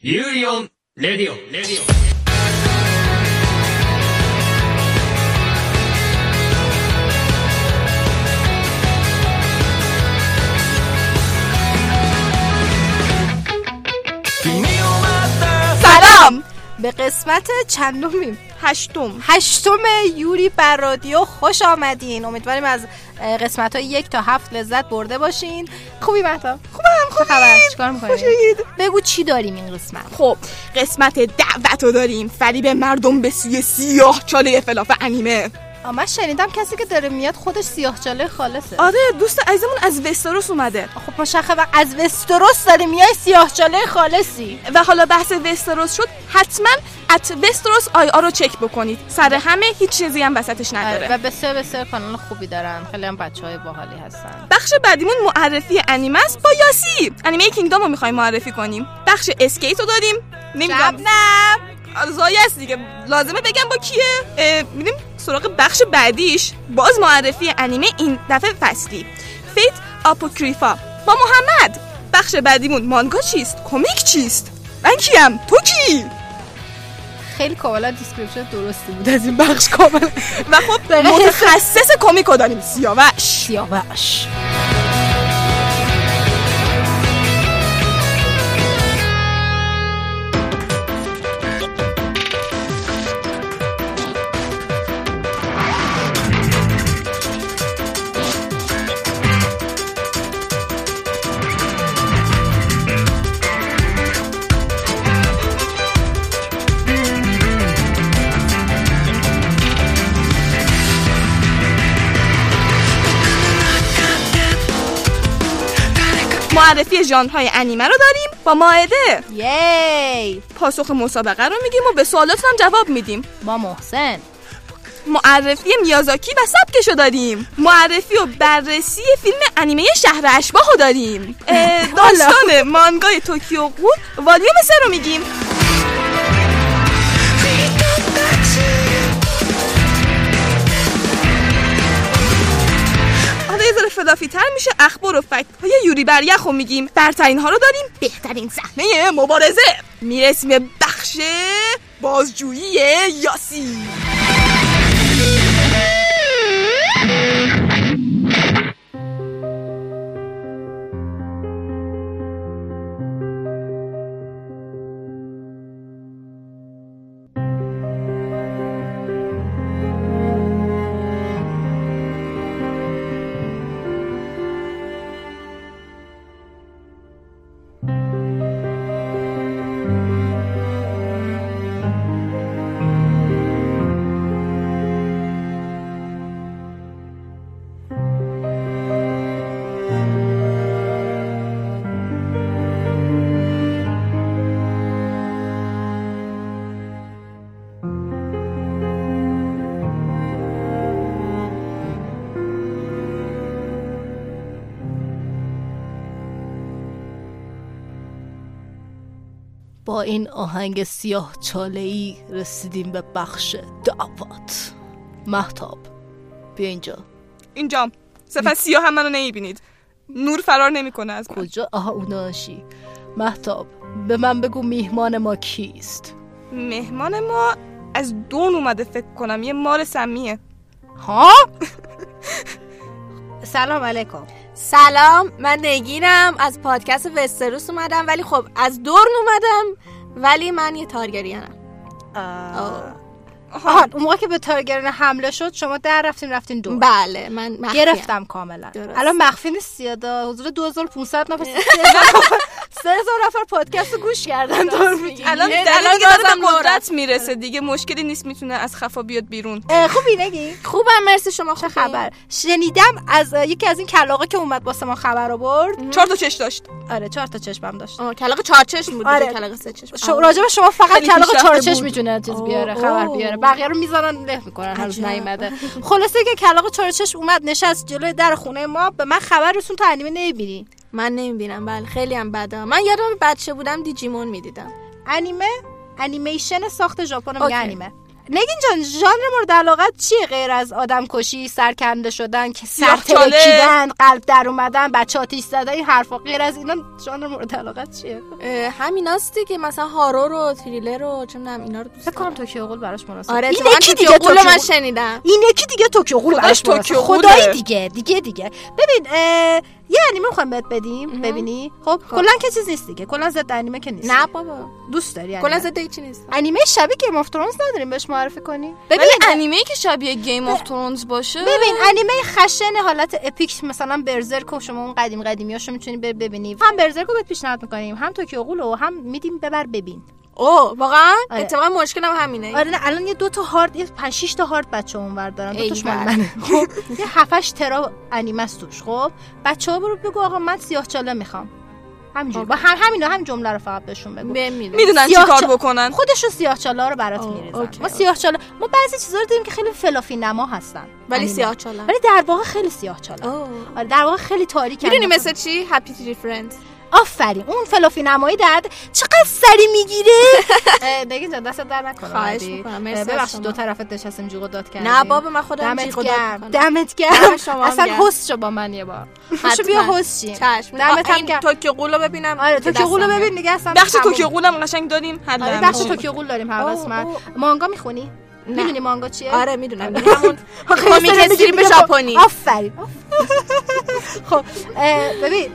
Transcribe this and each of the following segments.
ユーリオン、レディオン、レディオン。Salam! به قسمت چندمیم؟ هشتم. هشتم یوری بر رادیو خوش آمدین. امیدواریم از قسمت های یک تا هفت لذت برده باشین. خوبی مهتا؟ خوبم خوبی. خبر؟ چیکار بگو چی داریم این قسمت؟ خب قسمت دعوت رو داریم. فریب مردم به سوی سیاه چاله fluff انیمه. من شنیدم کسی که داره میاد خودش سیاه چاله خالصه. آره دوست عزیزمون از وستروس اومده خب مشخصه از وستروس داری میای سیاه چاله خالصی. و حالا بحث وستروس شد حتما at Westeros IR رو چک بکنید. سر همه هیچ چیزی هم وسطش آره، نداره. و بسیار بسیار کانال خوبی دارن. خیلی هم بچه های باحالی هستن. بخش بعدیمون معرفی انیمه است با یاسی. انیمه Kingdom رو می‌خوایم معرفی کنیم. بخش skit رو داریم. نمی‌دونم. ضایع است دیگه. لازمه بگم با کیه؟ اه، میریم سراغ بخش بعدیش باز معرفی انیمه این دفعه فصلی. Fate Apocrypha. با محمد. بخش بعدیمون مانگا چیست؟ کمیک چیست؟ من کیم؟ تو کی؟ خیلی کاملا description درستی بود از این بخش کاملا. و خب متخصص کمیک رو داریم. سیاوش. سیاوش. معرفی ژانرهای انیمه رو داریم با ماعده. یی! پاسخ مسابقه رو میگیم و به سوالات هم جواب میدیم. با محسن. معرفی میازاکی و سبکشو داریم. معرفی و بررسی فیلم انیمه شهر اشباح رو داریم داستان مانگای توکیو قول والیوم سه رو میگیم. حالا یه ذره فلافی تر میشه اخبار و فکت های یوری بریخ رو میگیم. برترین ها رو داریم. بهترین صحنه مبارزه. می‌رسیم بخش بازجویی یاسی. این آهنگ سیاه چاله ای رسیدیم به بخش دعوت محتاب بیا اینجا. اینجام سپس سیاه هم منو نمی‌بینید. نور فرار نمی‌کنه از من. کجا؟ آها اوناشی محتاب به من بگو میهمان ما کیست. مهمان ما از دون اومده فکر کنم. یه مار سمیه. ها؟ سلام علیکم. سلام من نگینم. از پادکست وستروس اومدم ولی خب از دورن اومدم. ولی من یه تارگریانم آها اون موقع که به تارگرن حمله شد شما در رفتین رفتین دور. بله من مخفیم. گرفتم کاملا. الان مخفی نیست یادا حضور 2500 نفر. 3000 نفر پادکست رو گوش کردن دور الان الان به قدرت. می‌رسه دیگه مشکلی نیست می‌تونه از خفا بیاد بیرون. خوبی نگی؟ خوبم مرسی شما چه؟ خبر؟ شنیدم از یکی از این کلاغه که اومد واسه ما خبر آورد. چهار تا چش داشت. آره چهار تا چشمم داشت. کلاغ چهار چشم بود آره. دیگه، کلاغ سه چشم. ش... راجع به شما فقط کلاغ چهار چشم بود. می‌تونه چیز بیاره. خبر بیاره. بقیه رو می‌زنن له می‌کنن هنوز. نیومده. خلاصه که کلاغ چهار چشم اومد نشست جلوی در خونه ما. به من خبر رسون تو انیمه نمی‌بینی. من نمی‌بینم. بله خیلی هم بده. من یادم بچه بودم دیجیمون می‌دیدم. انیمه؟ انیمیشن ساخت ژاپن میگه. انیمه. نگین جان ژانر مورد علاقت چیه غیر از آدم کشی سرکنده شدن که سر. ترکیدن قلب در اومدن بچه آتیش زدن این حرفا؟ غیر از اینا ژانر مورد علاقت چیه؟ اه، همیناست دیگه مثلا horror و تریلر و چه می‌دونم اینا رو دوست دارم. Tokyo Ghoul براش مناسب. آره این یکی دیگه رو من. شنیدم. این یکی دیگه توکیو خداش براش مناسب. Tokyo Ghoul ه. خدایی دیگه دیگه دیگه. ببین یه انیمه می‌خوایم بهت بدیم ببینی؟ خب کلا که چیز نیست دیگه. کلا ضد انیمه که نیست. نه بابا. دوست داری کلا ضد هیچی نیست. انیمه شبیه Game of Thrones نداریم بهش معرفی کنی؟ ولی انیمه ای که شبیه Game of Thrones باشه ببین انیمه خشن حالت epic مثلا Berserk و شما اون قدیم قدیمیاشو می‌تونی ببینی. هم Berserk رو بهت پیشنهاد می‌کنیم هم Tokyo Ghoul رو هم میدیم ببر ببین. اوه واقعا؟ آره. اتفاقا مشکلم همینه. آره نه الان یه دو تا هارد یه 5 6 تا هارد بچه اونور دارن دو تاش مال. منه خب یه 7 8 ترا انیمه است توش خب؟ بچه‌ها برو بگو آقا من سیاه چاله می‌خوام. همینجوری. با هم همینا هم جمله رو فقط بهشون بگو. می‌دونن چی کار بکنن؟ خودشون سیاه چاله رو برات میریزن. ما okay. سیاه چاله ما بعضی چیزا رو داریم که خیلی fluffy نما هستن. ولی انیمه. سیاه چاله ولی در واقع خیلی سیاه چاله اوه. آره در واقع خیلی تاریک می‌دونی مثل چی؟ Happy Tree Friend آفرین اون فلافی نمایی درد چقدر سری می‌گیره نگین جان دست در نکنه خواهش. می‌کنم. مرسی. دو طرفت نشستیم جیغ داد کردیم نه بابا من خودم دمت جیغ داد. دمت دم گرم اصلا. هست شو با من یه بار شو بیا. هست شیم چشم دمت هم توکیو غول رو ببینم آره که توکیو غول رو دستم ببین دیگه اصلا بخش تموم. توکیو غولم قشنگ دادیم حل آره بخش چی. توکیو غول داریم هر قسمت. مانگا می‌خونی نه. می‌دونی مانگا چیه آره می‌دونم همون آخه کمیک استریپ ژاپنی. آفرین خب ببین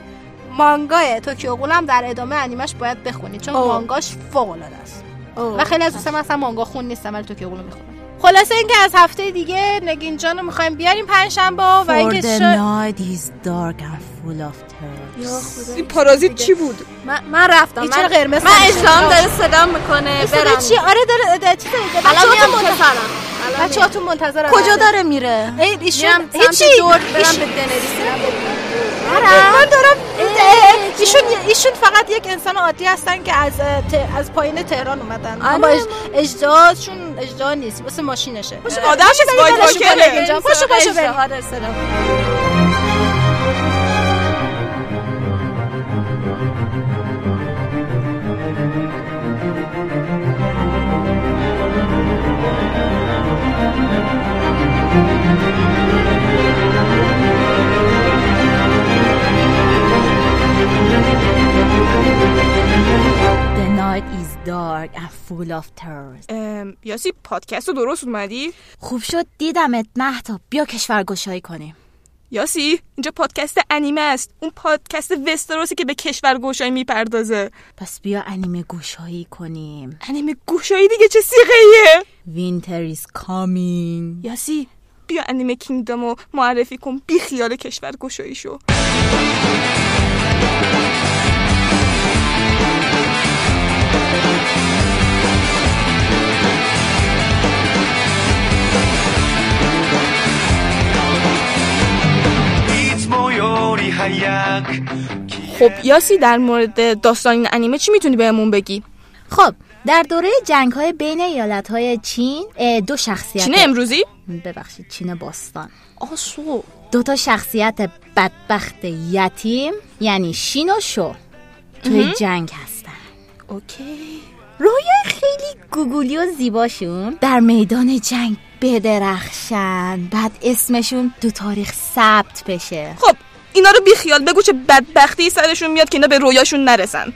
مانگای توکیو غول هم در ادامه انیمش باید بخونی چون اوه. مانگاش فوق العاده است. و خیلی از دوستان مثلا مانگا خون نیستم ولی توکیو غول رو می‌خونم خلاصه اینکه از هفته دیگه نگین جان رو می‌خوایم بیاریم پنجشنبه و اینکه شا- night is dark and full of terror. یا خدا. این پارازیت چی بود من, من رفتم این من, چرا قرمز من؟ اسلام داره صدا می‌کنه برم چی آره داره داره چی داره الان میام پسرم بچه‌هاتون منتظر کجا داره میره؟ ای ایشون هیچی دور برم به دنریس من دارم ایشون ایشون فقط یک انسان عادی هستن که از از پایین تهران اومدن. آره. اما اج- اجدادشون اجدا نیست واسه ماشینشه. پاشو آدم وایت واکره اینجا. پاشو dark and full of terror. ام، یاسی پادکست رو درست اومدی؟ خوب شد دیدمت مهتا بیا کشورگشایی کنیم. یاسی اینجا پادکست انیمه است. اون پادکست وستروسی که به کشور گوشایی می‌پردازه. پس بیا انیمه گوشایی کنیم. انیمه گوشایی دیگه چه سیغه Winter is coming. یاسی بیا انیمه کینگدام رو معرفی کن. بی خیال کشور گوشایی شو خب یاسی در مورد داستان این انیمه چی می‌تونی بهمون بگی؟ خب در دوره جنگ های بین ایالت های چین دو شخصیت چینه امروزی؟ ببخشید چین باستان. آسو. دو تا شخصیت بدبخت یتیم یعنی شین و شو توی جنگ هستن. اوکی. رویای خیلی گوگولی و زیباشون در میدان جنگ بدرخشن. بعد اسمشون تو تاریخ ثبت بشه. خب اینا رو بی خیال بگو چه بدبختی سرشون میاد که اینا به رویاشون نرسن.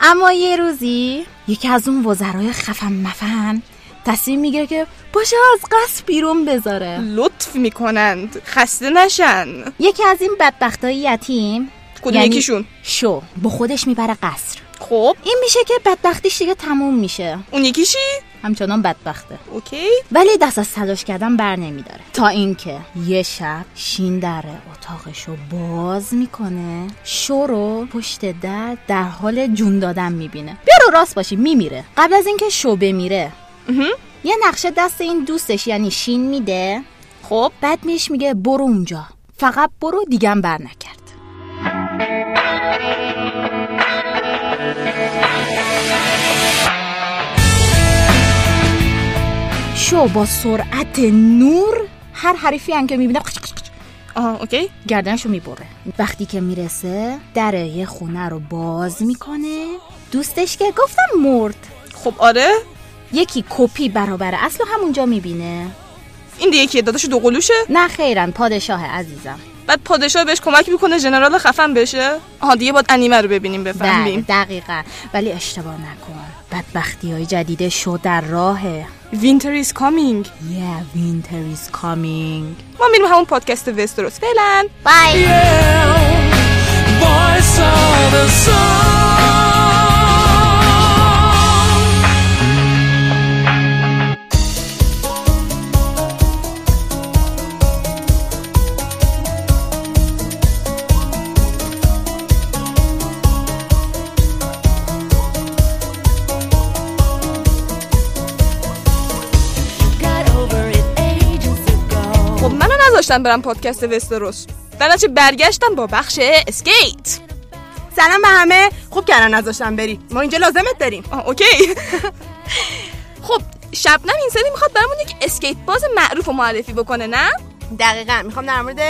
اما یه روزی یکی از اون وزرای خفن مفن تصمیم می‌گیره که باشه از قصر بیرون بذاره. لطف می‌کنند. خسته نشن. یکی از این بدبختای یتیم کدوم یعنی یکیشون؟ شو با خودش می‌بره قصر. خب. این میشه که بدبختیش دیگه تموم میشه. اون یکیشی؟ همچنان بدبخته. اوکی؟ ولی دست از تلاش کردن بر نمیداره. تا اینکه یه شب شین در اتاقشو باز می‌کنه شو رو پشت در در حال جون دادن می‌بینه. بیا رو راست باشی میمیره. قبل از اینکه شو بمیره. یه نقشه دست این دوستش یعنی شین میده. خب. بعد میش میگه برو اونجا. فقط برو دیگم بر نکرد شو با سرعت نور؟ هر حریفی هم که می‌بینه آها اوکی. گردنشو می‌بره. وقتی که می‌رسه در یه خونه رو باز می‌کنه. دوستش که گفتم مرد. خب آره. یکی کپی برابر اصل رو همونجا می‌بینه. این دیگه کیه؟ داداش دو قلوشه؟ نه خیرن. پادشاه عزیزم. بعد پادشاه بهش کمک می‌کنه ژنرال خفن بشه؟ آها دیگه باید انیمه رو ببینیم بله بفهمیم دقیقا. ولی اشتباه نکن. بدبختی های جدید شو در راهه. Winter is coming Yeah, winter is coming. ما میریم همون پادکست وستروس فعلا. bye نذاشتن برم پادکست وستروس در نتیجه برگشتم با بخش اسکیت. سلام به همه. خوب کردن نذاشتم بری. ما اینجا لازمت داریم. آه OK. خب شبنم این سری می‌خواد برامون یک اسکیت باز معروف و معرفی بکنه نه؟ دقیقا. می‌خوام در مورد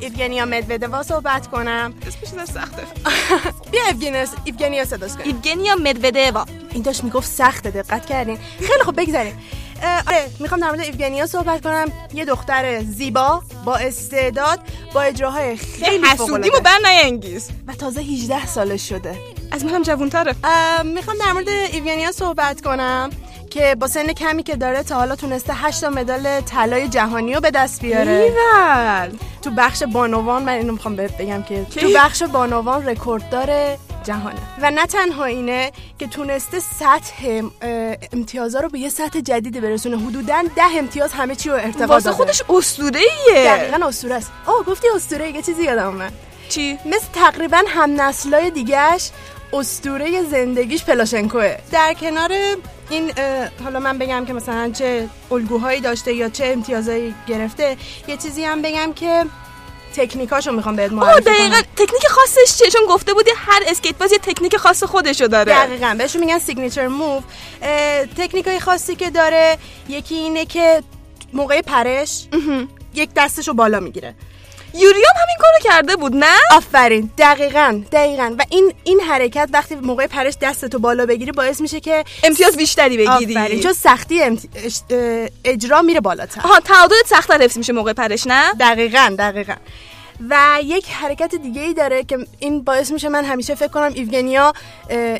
ایوگنیا مدودوا صحبت کنم. اسمش سخته. بیا ایوگنیا ایوگنیا صداش کنیم. ایوگنیا مدودوا این داشت می‌گفت سخته دقت کردین. خیلی خوب بگذاریم. آره می‌خوام در مورد ایوگنیا صحبت کنم. یه دختر زیبا با استعداد با اجراهای خیلی حسودیمو فوق‌العاده. بر نیانگیز و تازه 18 سالش شده. از منم جوونتره اه، می‌خوام در مورد ایوگنیا صحبت کنم که با سن کمی که داره تا حالا تونسته 8 مدال طلای جهانی رو به دست بیاره. ایول. تو بخش بانوان من اینو می‌خوام بهت بگم که؟ تو بخش بانوان رکورددار جهانه. و نه تنها اینه که تونسته سطح امتیازا رو به یه سطح جدیدی برسونه. حدودا ده امتیاز همه چی رو ارتقا واسه داده. خودش اسطوره ایه دقیقا اسطوره است. آه گفتی اسطوره یه چیزی یادم اومد. چی؟ مثل تقریبا هم نسلای دیگهش استوره زندگیش پلاشنکوه. در کنار این حالا من بگم که مثلا چه الگوهایی داشته یا چه امتیازایی گرفته یه چیزی هم بگم که تکنیکاشو می‌خوام بهت معرفی دقیقا. کنم. تکنیک خاصش چیه؟ چون گفته بودی هر اسکیت باز یه تکنیک خاص خودشو داره. دقیقا. بهشون میگن signature move تکنیک های خاصی که داره یکی اینه که موقع پرش یک دستشو بالا می‌گیره. یوری هم همین کارو کرده بود نه؟ آفرین. دقیقا دقیقا. و این این حرکت وقتی موقع پرش دستتو بالا بگیری باعث میشه که امتیاز بیشتری بگیری. آفرین. چون سختی امت... اجرا میره بالاتر. آها تعادلت سخت‌تر حفظ میشه موقع پرش نه؟ دقیقا دقیقا. و یک حرکت دیگه ای داره که این باعث میشه من همیشه فکر کنم ایوگنیا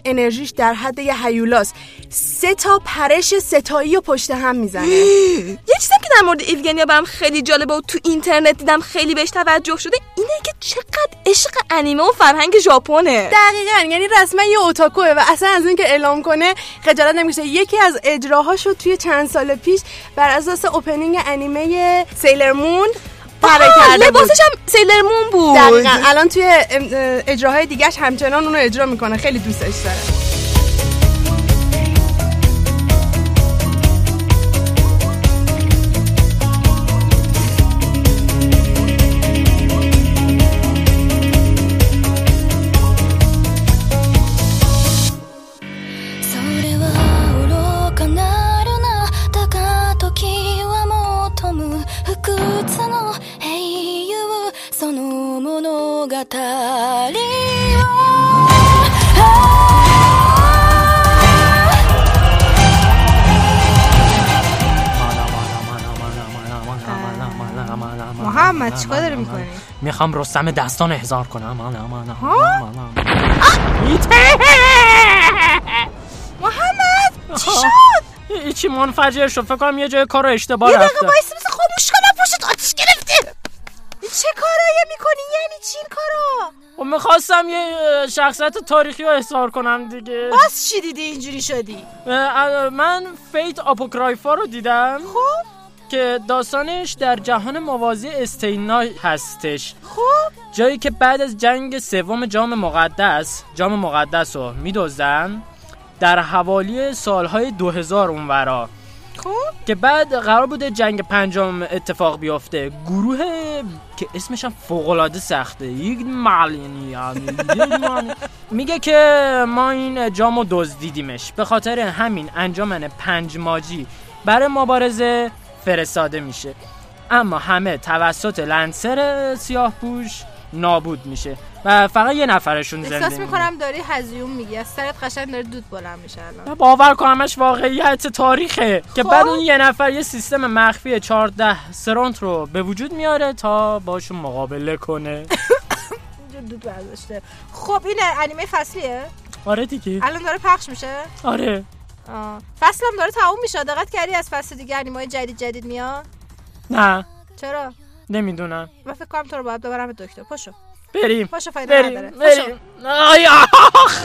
انرژیش در حد یه هیولاست. سه تا پرش ستایی و پشت هم می‌زنه. یه چیزی که در مورد ایوگنیا برام خیلی جالبه و تو اینترنت دیدم خیلی بهش توجه شده اینه که چقدر عشق انیمه و فرهنگ ژاپنه. دقیقا یعنی رسما یه اوتاکوه و اصلا از اینکه اعلام کنه خجالت نمیشه یکی از اجراهاشو توی چند سال پیش بر اساس اوپنینگ انیمه سیلر مون کرده لباسش هم سیلر مون بود. دقیقا. الان توی اجراهای دیگهش همچنان اونو اجرا می‌کنه. خیلی دوستش داره「محمد چیکار داری می‌کنی می‌خوام رستم دستان احضار کنم محمد چی شد؟ هیچی منفجر شد فکر کنم یه جای کار رو اشتباه رفته وایس مثل خاموش کنم پشت آتیش گرفته چه کارایی می‌کنی؟ یعنی چی کارا؟ و می‌خواستم یه شخصیت تاریخی رو احضار کنم دیگه. باز چی دیدی اینجوری شدی؟ من فیت آپوکرایفا رو دیدم. خب؟ که داستانش در جهان موازی استینا هستش. خب؟ جایی که بعد از جنگ سوم جام مقدس جام مقدس رو میدوزن در حوالی سالهای 2000 اونورا. خب. که بعد قرار بوده جنگ پنجم اتفاق بیفته گروه که اسمش هم فوقالعاده سخته. یک معلینی. میگه که ما این جام رو دزدیدیمش. به خاطر همین انجمن پنج ماجی برای مبارزه فرستاده میشه. اما همه توسط لنسر سیاه پوش نابود میشه. و فقط یه نفرشون زنده احساس. می‌کنم داری هزیون میگی. از سرت قشنگ داره دود بلند میشه الان. باور کنمش واقعیت تاریخه. که خب. بعد اون یه نفر یه سیستم مخفی 14 سرانت رو به وجود میاره تا باشون مقابله کنه. دود برداشته. خب این انیمه فصلیه؟ آره دیگه. الان داره پخش میشه؟ آره. آه. فصل هم داره تموم میشه. دقت کردی از فصل دیگه انیمه جدید جدید میاد؟ نه. چرا؟ نمی‌دونم. من فکر کنم تو رو باید ببرم به دکتر. پاشو بریم پاشو فایده بریم. نداره بریم. آخ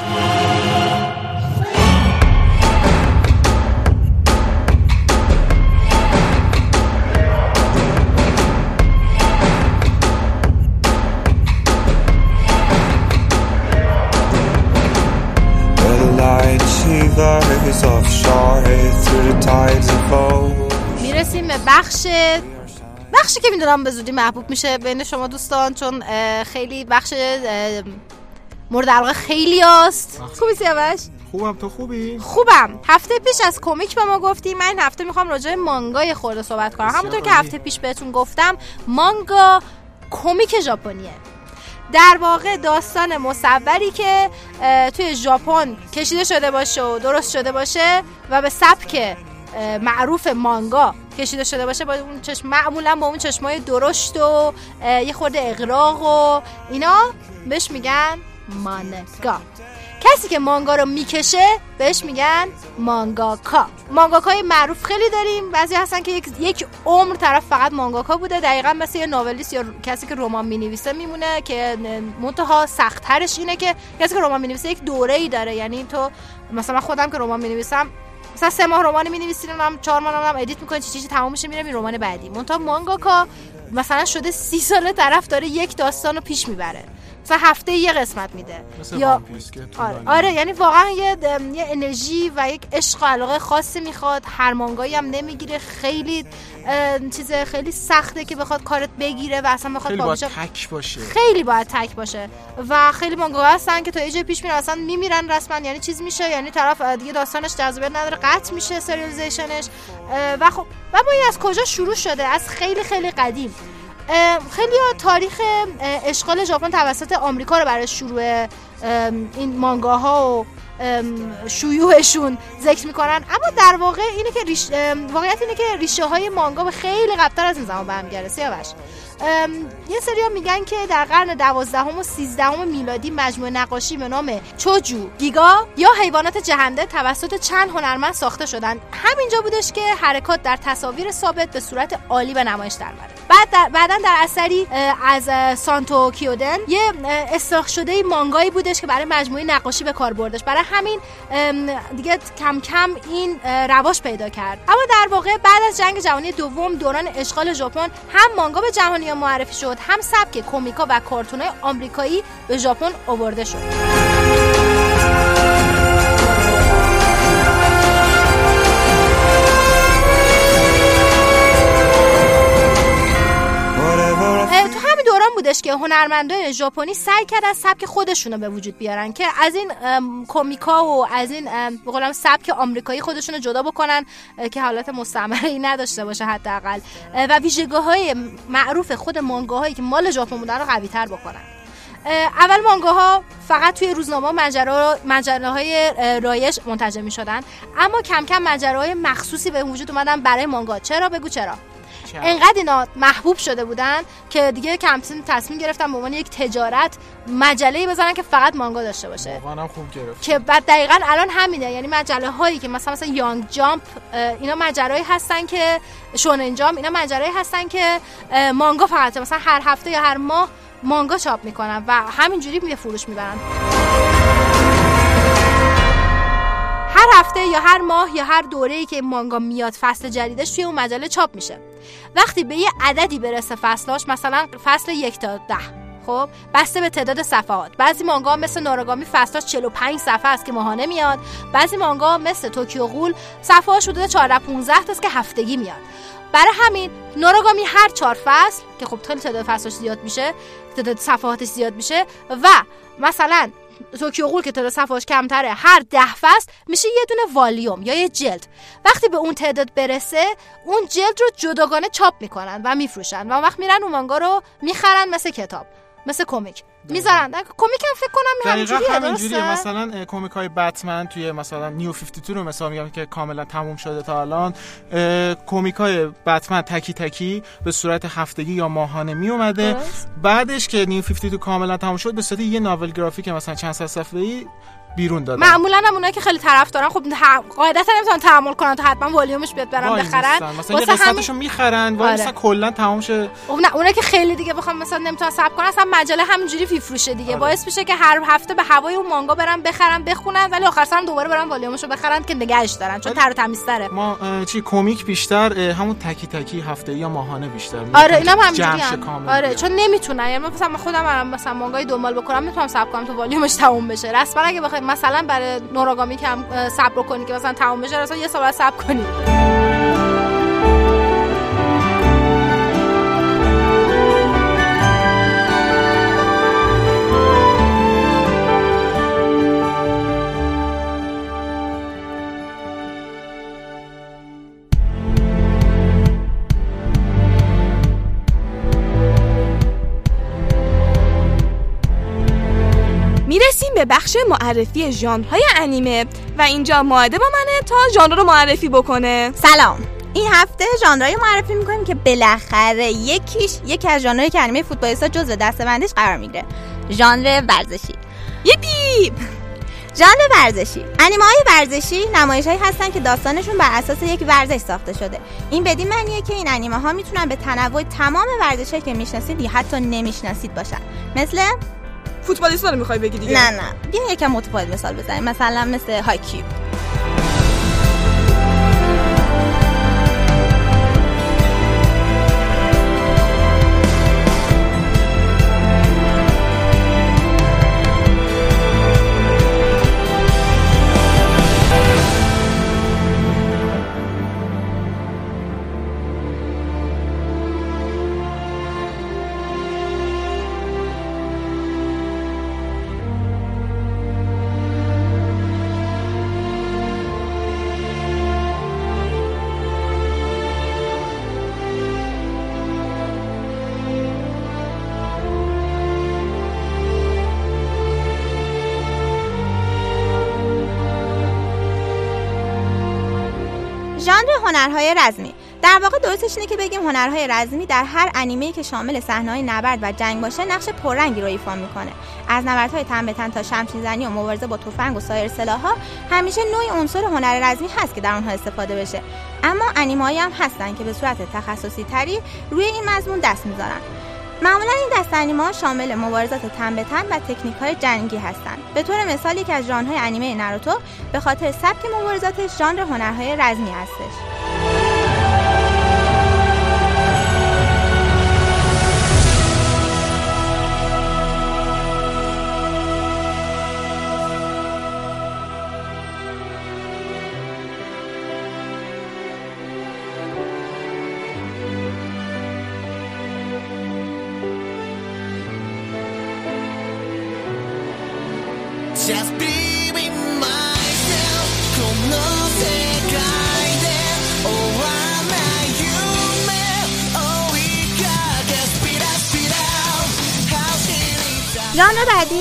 می‌رسیم به بخش بخشی که می‌دونم به زودی محبوب میشه بین شما دوستان چون خیلی بخش مورد علاقه خیلی هست خوبی سیاوش خوبم. تو خوبی؟ خوبم. هفته پیش از کمیک به ما گفتی من این هفته می‌خوام راجع به مانگای خورده صحبت کنم. همونطور که. هفته پیش بهتون گفتم مانگا کمیک ژاپنیه. در واقع داستان مصوری که توی ژاپن کشیده شده باشه و درست شده باشه و به سبک معروف مانگا کشیده شده باشه با اون چشم معمولا با اون چشمای درشت و یه خورده اقراق و اینا. بهش میگن مانگا. کسی که مانگا رو می‌کشه بهش میگن مانگاکا. مانگاکای معروف خیلی داریم. بعضی هستن که یک, یک عمر طرف فقط مانگاکا بوده. دقیقا مثل یه ناولیست یا کسی که رمان می‌نویسه میمونه که منتها سختترش اینه که کسی که رمان می‌نویسه یک دوره ای داره. یعنی تو مثلا خودم که رمان می‌نویسم مثلا سه ماه رمان می‌نویسیم هم چهار ماه هم ادیت می‌کنه چی چیزی تموم میشه میره رمان بعدی. منتها مانگاکا مثلا شده سی ساله طرف داره یک داستان رو پیش می‌بره. مثلا هفته یه قسمت میده. یا آره. آره یعنی واقعا یه, یه انرژی و یک عشق و علاقه خاصی می‌خواد. هر مانگایی هم نمی‌گیره. خیلی چیز خیلی سخته که بخواد کارت بگیره و اصلا بخواد خیلی باید تک باشه. خیلی باید تک باشه. و خیلی مانگا هستن که یه جای پیش میرن اصلا میمیرن رسما. یعنی چیز میشه یعنی طرف دیگه داستانش جذابیت نداره قطع میشه سریالیزیشنش و خب و این از کجا شروع شده؟ از خیلی خیلی قدیم. خیلی تاریخ اشغال ژاپن توسط آمریکا رو برای شروع این مانگاها و شیوعشون ذکر می‌کنن. اما در واقع اینه که ریش... واقعیت اینه که ریشه های مانگا به خیلی قبلتر از این زمان برمیگرده. سیاوش. یه سری میگن که در قرن دوازدهم و سیزدهم میلادی مجموعه نقاشی به نام چوجو گیگا یا حیوانات جهنده توسط چند هنرمند ساخته شدن. همینجا بودش که حرکات در تصاویر ثابت به صورت عالی به نمایش در اومد بعد در بعدا در اثری از سانتو کیودن یه اصلاح شده مانگایی بودش که برای مجموعه نقاشی به کار بردش. برای همین دیگه کم کم این رواج پیدا کرد. اما در واقع بعد از جنگ جهانی دوم دوران اشغال ژاپن هم مانگا به جهانی معرفی شد. هم سبک کمیکا و کارتونای آمریکایی به ژاپن آورده شد. بودش که هنرمندان ژاپنی سعی کردن سبک خودشون رو به وجود بیارن که از این کمیکا و از این ام، به قولم سبک آمریکایی خودشون رو جدا بکنن که حالت مستعمره ای نداشته باشه حداقل. و ویژگی های معروف خود مانگاهایی که مال ژاپن بودن رو قوی تر بکنن اول مانگاها فقط توی روزنامه مجله های رایج منتشر می شدن اما کم کم مجله های مخصوصی به وجود اومدن برای مانگا. چرا؟ بگو چرا. انقدر اینا محبوب شده بودن که دیگه کمپین تصمیم گرفتن به عنوان یک تجارت مجله بزنن که فقط مانگا داشته باشه. واقعا خوب گرفت. که بعد دقیقا الان همینه. یعنی مجله هایی که مثلا مثلا یانگ جامپ اینا مجله هستن که شونن جامپ اینا مجله هستن که مانگا فقط مثلا هر هفته یا هر ماه مانگا چاپ می‌کنن و همینجوری به فروش می‌برن. هر هفته یا هر ماه یا هر دوره‌ای که مانگا میاد فصل جدیدش توی اون مجله چاپ میشه. وقتی به یه عددی برسه فصلاش مثلا فصل یک تا ده خب بسته به تعداد صفحات. بعضی مانگا مثل ناراگامی فصلاش 45 صفحه است که ماهانه میاد. بعضی مانگا مثل توکیو غول صفحه‌اش حدود 14 15 تاست که هفتگی میاد. برای همین نوراگامی هر چهار فصل که خب تعداد فصلش زیاد میشه تعداد صفحاتش زیاد میشه و مثلا توکیو غول که تعداد صفحاش کمتره هر ده فصل میشه یه دونه والیوم یا یه جلد. وقتی به اون تعداد برسه اون جلد رو جداگانه چاپ می‌کنن و میفروشن و وقت میرن اون مانگا رو می‌خرن مثل کتاب مثل کمیک. می‌ذارن. کمیک هم فکر کنم همینجوریه همینجوریه. مثلا کمیک های بتمن توی مثلا نیو 52 رو مثال میگم که کاملا تموم شده تا الان. کمیک های بتمن تکی تکی به صورت هفتگی یا ماهانه می اومده. بعدش که نیو 52 کاملا تموم شد به صورت یه ناول گرافیک مثلا چند صفحه‌ای بیرون دادن معمولا هم اونایی که خیلی طرف دارن خب قاعدتا نمی‌تونن تحمل کنن تا حتما والیومش بیاد برن بخرن. مثلا واسه همین قسمتشو می‌خرن وای آره. مثلا کلا تمام شه خب نه اونایی که خیلی دیگه بخوام مثلا نمی‌تونن صبر کنن اصلا مجله همینجوری میفروشه دیگه آره. باعث میشه که هر هفته به هوای اون مانگا برن بخرن بخونن ولی آخر سرم دوباره برن والیومشو بخرن که نگهش دارن چون تر و تمیزتره ما چی کمیک بیشتر همون تکی تکی هفته یا ماهانه بیشتر آره اینم جمع همینجوری شه هم. کامل آره. چون نمی‌تونن یعنی مثلا خودم مثلا مانگای دنبال بکنم می‌تونم صبر کنم تا والیومش تموم بشه رسما اگه بخواید مثلا برای نوراگامی که هم صبر کنی که مثلا تموم بشه مثلا یه سال صبر کنی. به بخش معرفی ژانرهای انیمه و اینجا ماهده با منه تا ژانر رو معرفی بکنه. سلام. این هفته ژانرایی معرفی می‌کنیم که بالاخره یکیش یکی از ژانرهایی که انیمه فوتبالیستا جزء دستبندیش قرار می‌گیره. ژانر ورزشی. یپی! ژانر ورزشی. انیمه های ورزشی نمایش هایی هستن که داستانشون بر اساس یک ورزش ساخته شده. این بدین معنیه که این انیمه ها می‌تونن به تنوع تمام ورزش که می‌شناسید یا حتی نمی‌شناسید باشن. مثل فوتبالیستا رو می‌خوای بگی دیگه؟ نه نه. بیا یکم متفاوت مثال بزنیم. مثلا مثل هایکیو هنرهای رزمی. در واقع درستش اینه که بگیم هنرهای رزمی در هر انیمه‌ای که شامل صحنه‌های نبرد و جنگ باشه نقش پررنگی رو ایفا می‌کنه. از نبردهای تن به تن تا شمشیر زنی و مبارزه با تفنگ و سایر سلاح‌ها همیشه نوعی عنصر هنر رزمی هست که در اونها استفاده بشه. اما انیمه‌هایی هم هستن که به صورت تخصصی تری روی این مضمون دست می‌ذارن. معمولا این دست انیمه شامل مبارزات تن به تن و تکنیک های جنگی هستند. به طور مثال یکی از ژانرهای انیمه ناروتو به خاطر سبک مبارزاتش ژانر هنرهای رزمی هستش.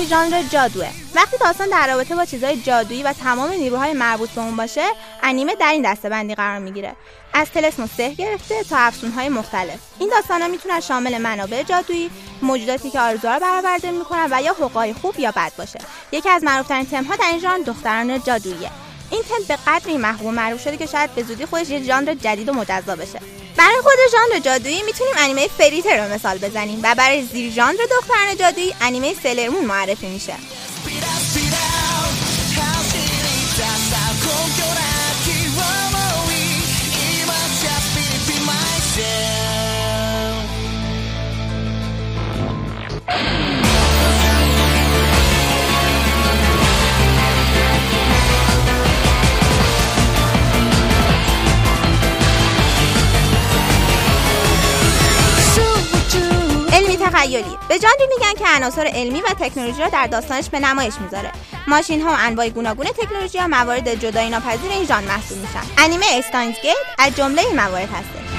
ژانر جادوه. وقتی داستان در رابطه با چیزهای جادویی و تمام نیروهای مربوط به اون باشه انیمه در این دسته‌بندی قرار می‌گیره. از تلسم و سحر گرفته تا افسونهای مختلف. این داستانا می‌تونن شامل منابع جادویی موجوداتی که آرزوها رو برآورده می‌کنن و یا حقوقای خوب یا بد باشه. یکی از معروفترین تمها در این ژانر دختران جادوییه. این تم به قدری محبوب معروف شده که شاید به زودی خودش یه ژانر جدید و مجزا بشه. برای خود ژانر جادویی می‌تونیم انیمه فریتر رو مثال بزنیم و برای زیر ژانر دختران جادویی انیمه سلرمون معرفی میشه. 走 تخیلی به جانری میگن که عناصر علمی و تکنولوژی را در داستانش به نمایش می‌ذاره. ماشین ها و انواع گوناگون تکنولوژی ها موارد جدایی ناپذیر این ژانر محسوب میشن. انیمه استاینز گیت از جمله این موارد هسته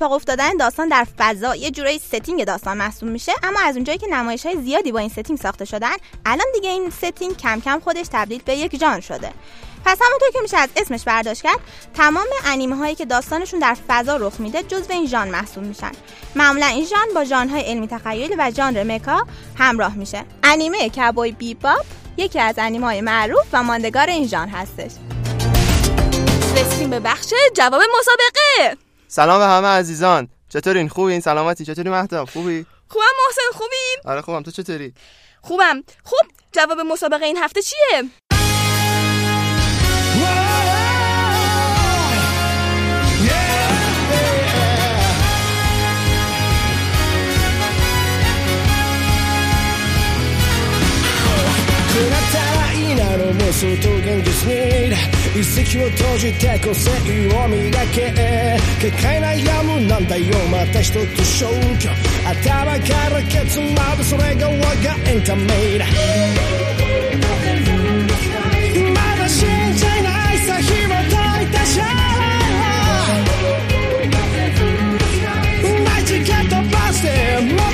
اتفاق افتادن داستان در فضا یه جورایی setting داستان محسوب میشه. اما از اونجایی که نمایش های زیادی با این setting ساخته شدن الان دیگه این setting کم کم خودش تبدیل به یک ژانر شده. پس همونطور که میشه از اسمش برداشت کرد تمام انیمه هایی که داستانشون در فضا رخ میده جزو این ژانر محسوب میشن. معمولا این ژانر با ژانرهای علمی تخیلی و ژانر مکا همراه میشه. انیمه کابوی بیباپ یکی از انیمه های معروف و ماندگار این ژانر هستش. رسیدیم به بخش جواب مسابقه. سلام به همه عزیزان چطورین خوبی این سلامتی چطوری مهتاب خوبی خوبم محسن خوبی آره خوبم تو چطوری خوبم خوب جواب مسابقه این هفته چیه くなったらいいなの妄想と現実に 一石を投じて個性を磨け結界悩むなんだよ。また一つ消去頭からケツまでそれが我がエンタメだ。まだ信じないさ紐解いたシャ大地蹴飛ばしても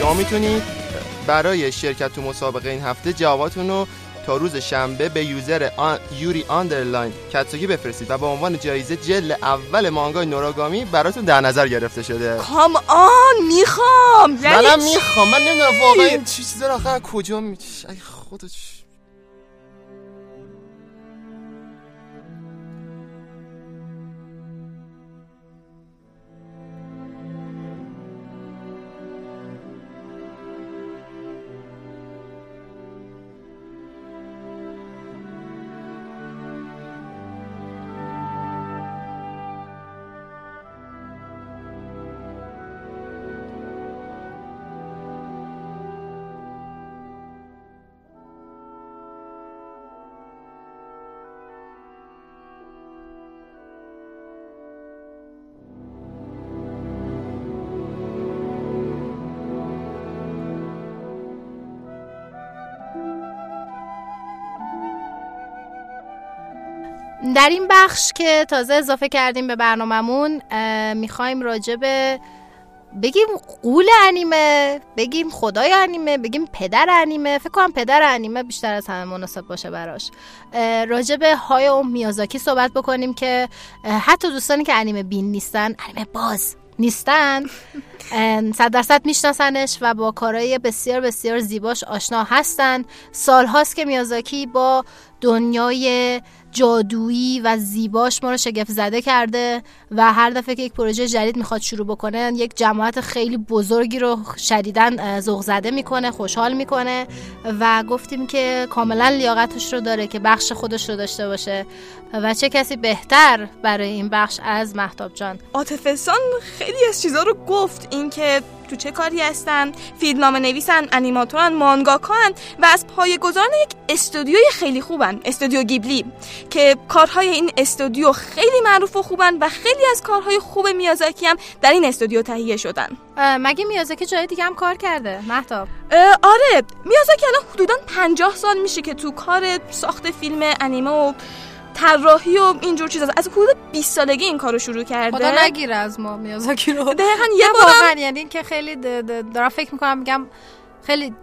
شما می‌تونید برای شرکت تو مسابقه این هفته جواباتون رو تا روز شنبه به user آن... یوری underline کتسوگی بفرستید و به عنوان جایزه جلد اول مانگای نوراگامی براتون در نظر گرفته شده. come on می‌خوام. یعنی منم؟ می‌خوام. من نمی‌دونم واقعا این چی چیزا رو از کجا می ای خدا چی- در این بخش که تازه اضافه کردیم به برنامهمون می‌خوایم راجع به بگیم قول انیمه بگیم خدای انیمه بگیم پدر انیمه. فکر کنم پدر انیمه بیشتر از همه مناسب باشه براش. راجع به هایو میازاکی صحبت بکنیم که حتی دوستانی که انیمه بین نیستن انیمه باز نیستن صد درصد میشناسنش و با کارهای بسیار بسیار زیباش آشنا هستن. سالهاست که میازاکی با دنیای جادویی و زیباش ما رو شگفت زده کرده و هر دفعه که یک پروژه جدید می‌خواد شروع بکنه یک جماعت خیلی بزرگی رو شدیدن ذوق زده می‌کنه خوشحال می‌کنه و گفتیم که کاملا لیاقتش رو داره که بخش خودش رو داشته باشه. و چه کسی بهتر برای این بخش از محتاب جان؟ عاطفستان خیلی از چیزا رو گفت. اینکه تو چه کاری هستن فیلمنامه نویسن انیماتورن مانگاکان و از پایه‌گذاران یک استودیوی خیلی خوبن استودیو گیبلی که کارهای این استودیو خیلی معروف و خوبن و خیلی از کارهای خوب میازاکی هم در این استودیو تهیه شدن. مگه میازاکی جای دیگه هم کار کرده؟ محتاب آره میازاکی الان حدودا 50 سال میشه که تو کار ساخت فیلم انیمه و طراحی و اینجور چیزا از حدود 20 سالگی این کارو شروع کرده. خدا نگیره از ما میازاکی رو. دقیقا یه بارم واقعا یعنی که خیلی دارم فکر می‌کنم میگم خیلی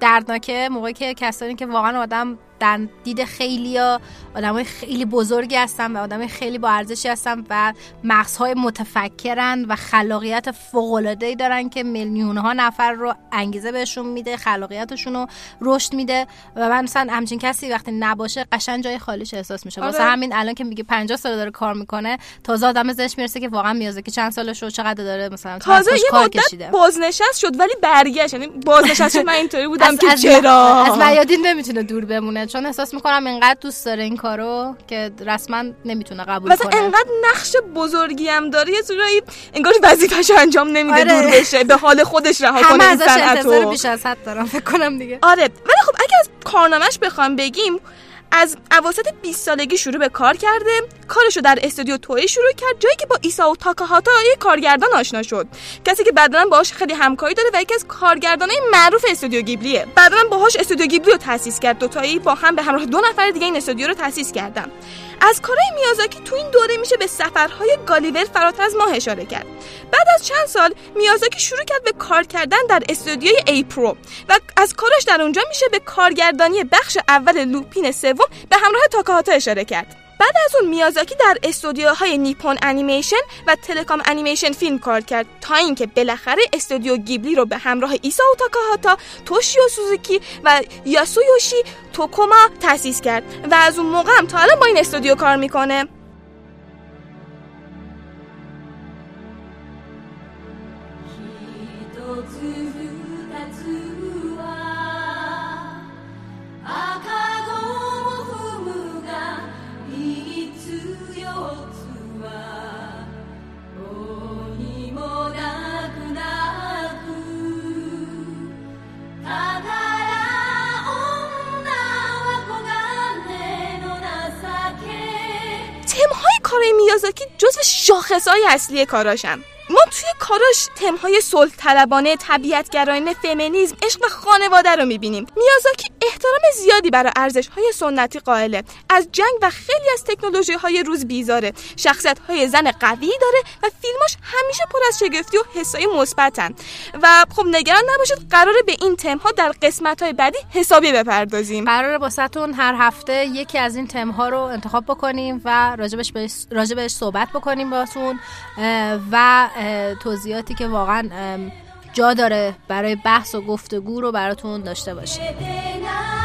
دردناکه موقعی که کسانی که واقعا آدم در دید خیلی ها آدم خیلی بزرگی هستن و آدم خیلی با ارزشی هستن و مغزهای متفکرن و خلاقیت فوق‌العاده‌ای دارن که میلیون ها نفر رو انگیزه بهشون میده خلاقیتشون رو رشد میده و من مثلا همچین کسی وقتی نباشه قشنگ جای خالیش احساس میشه. واسه آره. همین الان که میگه 50 سال داره کار می‌کنه تازه آدم زش می‌رسه که واقعا میازاکی چند سالش رو چقدر داره مثلا تازه یه کار مدت کشیده. بازنشست شد ولی برگشت. یعنی بازنشست شد من اینطوری بودم از, که از, چرا؟ از میادین نمی‌تونه دور بمونه. چون احساس می‌کنم اینقدر دوست داره این کارو که رسما نمی‌تونه قبول مثلا کنه انقدر نقش بزرگی هم داره یه جورایی انگار وظیفش انجام نمیده آره. دور بشه به حال خودش رها کنه ازش انتظار. بیش از حد دارم فکر کنم دیگه آره ولی خب اگه از کارنامهش بخوام بگیم از اواسط 20 سالگی شروع به کار کرده کارشو در استودیو توی شروع کرد جایی که با ایساو تاکاهاتا یک کارگردان آشنا شد. کسی که بعدا باهاش خیلی همکاری داره و یکی از کارگردانای معروف استودیو گیبلیه. بعدا باهاش استودیو گیبلی رو تأسیس کرد. دوتایی با هم به همراه دو نفر دیگه این استودیو رو تأسیس کردن. از کارهای میازاکی تو این دوره میشه به سفرهای گالیور فراتر از ماه اشاره کرد. بعد از چند سال میازاکی شروع کرد به کار کردن در استودیوی A Pro و از کارش در اونجا میشه به کارگردانی بخش اول لوپین سوم به همراه تاکاهاتا اشاره کرد. بعد از اون میازاکی در استودیوهای نیپون انیمیشن و تلکام انیمیشن فیلم کار کرد تا اینکه بالاخره استودیو گیبلی رو به همراه ایسا و تاکاهاتا، توشیو سوزوکی و یاسویوشی توکوما تأسیس کرد و از اون موقع هم تا الان با این استودیو کار می‌کنه. شاخصهای اصلی کاراشن ما توی کاراش تمهای صلح طلبانه، طبیعتگرایانه، فمینیسم، عشق و خانواده رو می‌بینیم. میازاکی احترام زیادی برای ارزش های سنتی قائله. از جنگ و خیلی از تکنولوژی های روز بیزاره. شخصیت های زن قوی داره و فیلماش همیشه پر از شگفتی و حسای مثبتن. و خب نگران نباشید قراره به این تمها در قسمت های بعدی حسابی بپردازیم. قراره باستون هر هفته یکی از این تم ها رو انتخاب بکنیم و راجبش راجبش صحبت بکنیم باتون و توضیحاتی که واقعا جا داره برای بحث و گفتگو رو براتون داشته باشیم「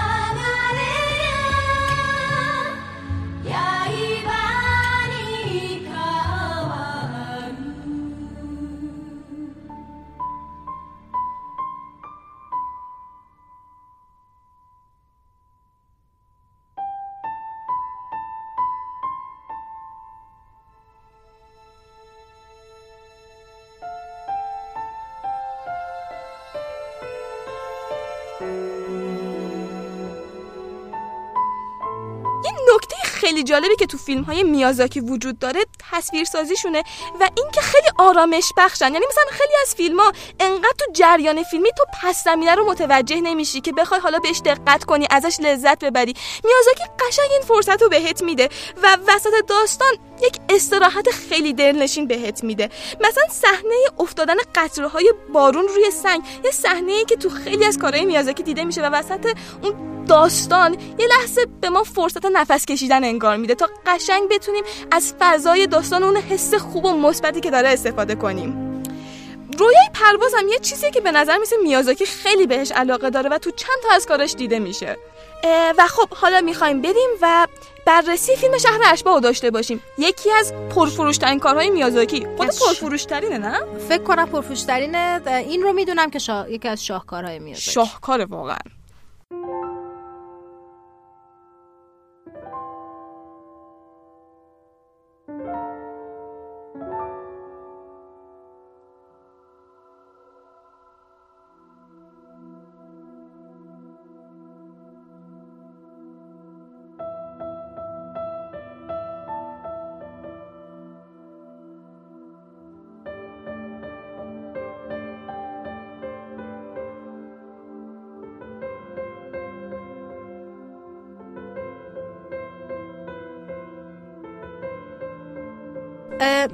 خیلی جالبی که تو فیلم های میازاکی وجود داره تصویرسازیشونه و اینکه خیلی آرامش بخشن. یعنی مثلا خیلی از فیلم ها انقدر تو جریان فیلمی تو پس زمینه رو متوجه نمیشی که بخوای حالا بهش دقت کنی ازش لذت ببری. میازاکی قشنگ این فرصت رو بهت میده و وسط داستان یک استراحت خیلی دلنشین بهت میده. مثلا صحنه افتادن قطره های بارون روی سنگ یه صحنه که تو خیلی از کارهای میازاکی دیده میشه و وسط اون داستان. یه لحظه به ما فرصت نفس کشیدن انگار میده تا قشنگ بتونیم از فضای داستان اون حس خوب و مثبتی که داره استفاده کنیم. رویای پرواز هم یه چیزیه که به نظر میسه میازاکی خیلی بهش علاقه داره و تو چند تا از کاراش دیده میشه. و خب حالا می‌خوایم بریم و بررسی فیلم شهر اشباه رو داشته باشیم. یکی از پرفروشترین کارهای میازاکی. خود پرفروشترینه نه؟ فکر کنم پرفروشترینه. این رو می‌دونم که شا... یکی از شاهکارهای میازاکی. شاهکار واقعا.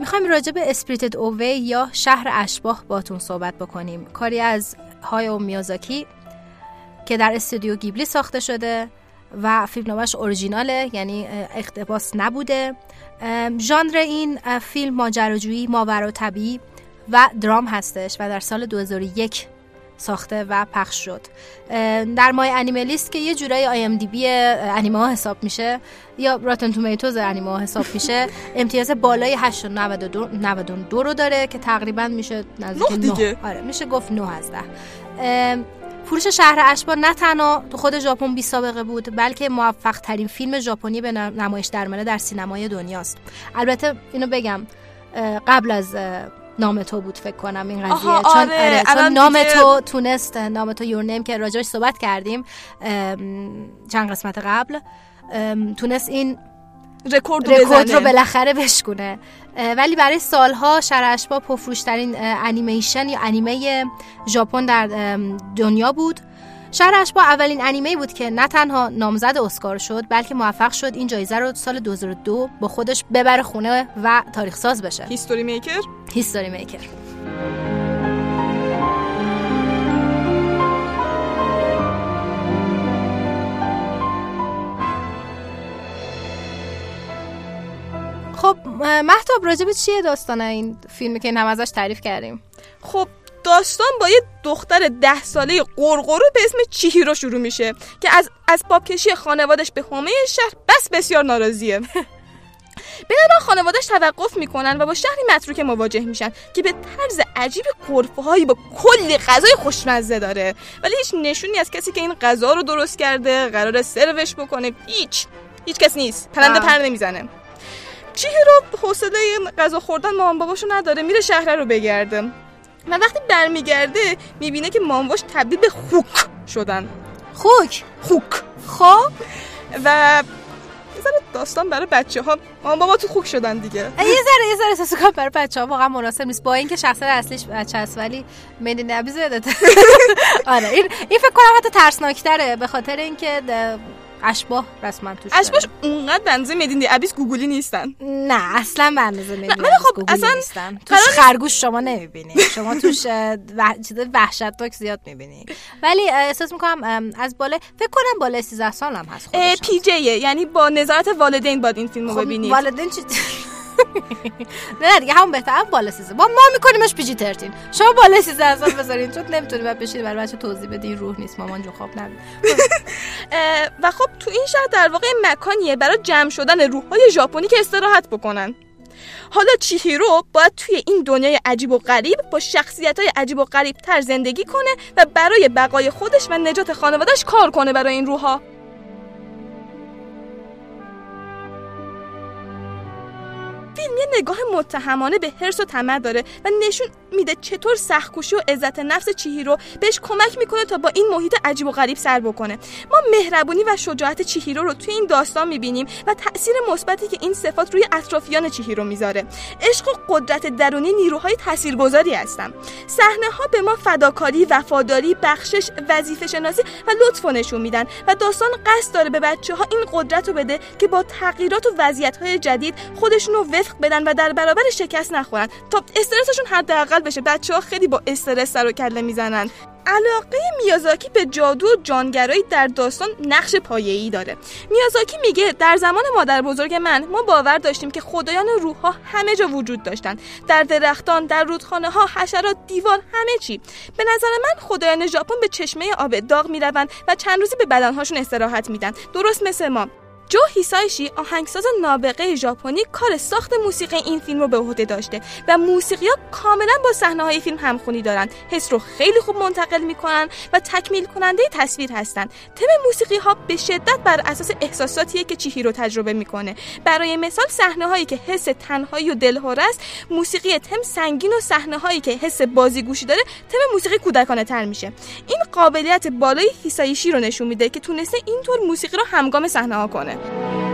می‌خوایم راجع به Spirited Away یا شهر اشباح باهاتون صحبت بکنیم. کاری از هایائو میازاکی که در استودیو گیبلی ساخته شده و فیلمنامهش اورجیناله یعنی اقتباس نبوده. ژانر این فیلم ماجراجویی ماورا طبیعی و درام هستش و در سال 2001 ساخته و پخش شد در MyAnimeList که یه جورایی IMDb انیمه ها حساب میشه یا راتن تومیتوز انیمه ها حساب میشه امتیاز بالای 8.92 92 رو داره که تقریبا میشه نزدیک نه نه. دیگه. آره میشه گفت 9 از 10 ام، فروش شهر اشبا نه تنها تو خود ژاپن بی سابقه بود بلکه موفق ترین فیلم ژاپنی به نم- نمایش درمانه در سینمای دنیاست البته اینو بگم قبل از نام تو بود فکر کنم این قضیه. چون, آره، آره، چون الان نام دیگه- تو تونست نام تو یور نیم که راجعش صحبت کردیم چند قسمت قبل تونست این رکورد رو رکورد رو بالاخره بشکونه. ولی برای سالها شهر اشباح پرفروشترین اه، انیمیشن یا انیمه ژاپن در دنیا بود. شهر اشباح اولین انیمه بود که نه تنها نامزد اسکار شد بلکه موفق شد این جایزه رو سال 2002 با خودش ببره خونه و تاریخ ساز بشه. history maker history maker خب مهتاب راجب چیه داستان این فیلمی که این هم ازش تعریف کردیم؟ خب داستان با یه دختر ده ساله قرقرو به اسم چیهیرو شروع میشه که از اسباب کشی خانوادش به حومه شهر بس بسیار ناراضیه. به راه خانوادش توقف می‌کنن و با شهری متروک مواجه میشن که به طرز عجیب قرفه هایی با کلی غذای خوشمزه داره. ولی هیچ نشونی از کسی که این غذا رو درست کرده قرار سروش بکنه هیچ. هیچ کس نیست. پرنده. پر نمی‌زنه. چیهیرو حوصله این غذا خوردن مامان باباشو نداره میره شهر رو بگرده. و وقتی برمیگرده می‌بینه که مامواش تبدیل به خوک شدن. خوک؟ خوک. خب؟ و یه ذره داستان برای بچه ها مامان بابا تو خوک شدن دیگه. یه ذره یه ذره احساس کنم برای بچه ها واقعا مناسب نیست. با اینکه شخصیت اصلیش بچه است ولی مدی نبیز یادته آره این این فکر کنم حتی ترسناکتره. به خاطر اینکه اشباه رسما توش. اشباش اونقدر بنزه مدین ابیس گوگلی نیستن. نه اصلا به اندازه مدی ولی خب اصلا نیستن. توش خرگوش شما نمی‌بینی. شما توش. چیز وحشتناک زیاد می‌بینی. ولی احساس می‌کنم از بالا فکر کنم بالا 13 سال هم هست خودش پی جیه یعنی با نظارت والدین باید این فیلم رو خب ببینید. والدین چی نه دیگه همون بهتر بالا سیزه. با ما میکنیمش پیجی ترتین. شما بالا سیزه سال بذارین. چون نمی‌تونی بعد بشید برای بچه توضیح بدین روح نیست. مامان جو خواب نبید و خب تو این شهر در واقع مکانیه برای جمع شدن روحهای ژاپنی که استراحت بکنن. حالا چیهیرو باید توی این دنیای عجیب و غریب با شخصیت های عجیب و غریب تر زندگی کنه و برای بقای خودش و نجات خانوادش کار کنه برای این روحها. فیلم یه نگاه متهمانه به حرس و طمع داره و نشون میده چطور سختکوشی و عزت نفس چیهیرو بهش کمک می‌کنه تا با این محیط عجیب و غریب سر بکنه. ما مهربونی و شجاعت چیهیرو رو توی این داستان می‌بینیم و تاثیر مثبتی که این صفات روی اطرافیان چیهیرو می‌ذاره. عشق و قدرت درونی نیروهای تاثیرگذاری هستن. صحنه ها به ما فداکاری وفاداری بخشش وظیفه شناسی و لطف نشون میدن و داستان قصد داره به بچه ها این قدرت رو بده که با تغییرات و وضعیت های جدید خودشون رو بدن و در برابر شکست نخورن. تا استرسشون حداقل بشه. بچه ها خیلی با استرس سر و کله می‌زنن. علاقه میازاکی به جادو و جانگرایی در داستان نقش پایه‌ای داره. میازاکی میگه در زمان مادر بزرگ من ما باور داشتیم که خدایان روحها همه جا وجود داشتن. در درختان در رودخانه ها حشرات دیوار همه چی. به نظر من خدایان ژاپن به چشمه آب داغ می‌روند و چند روزی به بدنهاشون استراحت میدن. درست مثل ما. جو هیسایشی آهنگساز نابغه ژاپنی کار ساخت موسیقی این فیلم رو به عهده داشته و موسیقی ها کاملا با صحنه های فیلم همخونی دارن. حس رو خیلی خوب منتقل می‌کنن و تکمیل کننده تصویر هستن. تم موسیقی ها به شدت بر اساس احساساتیه که چیهی رو تجربه می‌کنه. برای مثال صحنه هایی که حس تنهایی و دلهوره است موسیقی تم سنگین و صحنه هایی که حس بازیگوشی داره تم موسیقی کودکانه تر میشه. این قابلیت بالای هیسایشی رو نشون میده که تونسته اینطور موسیقی رو همگام صحنه ها کنه. اگه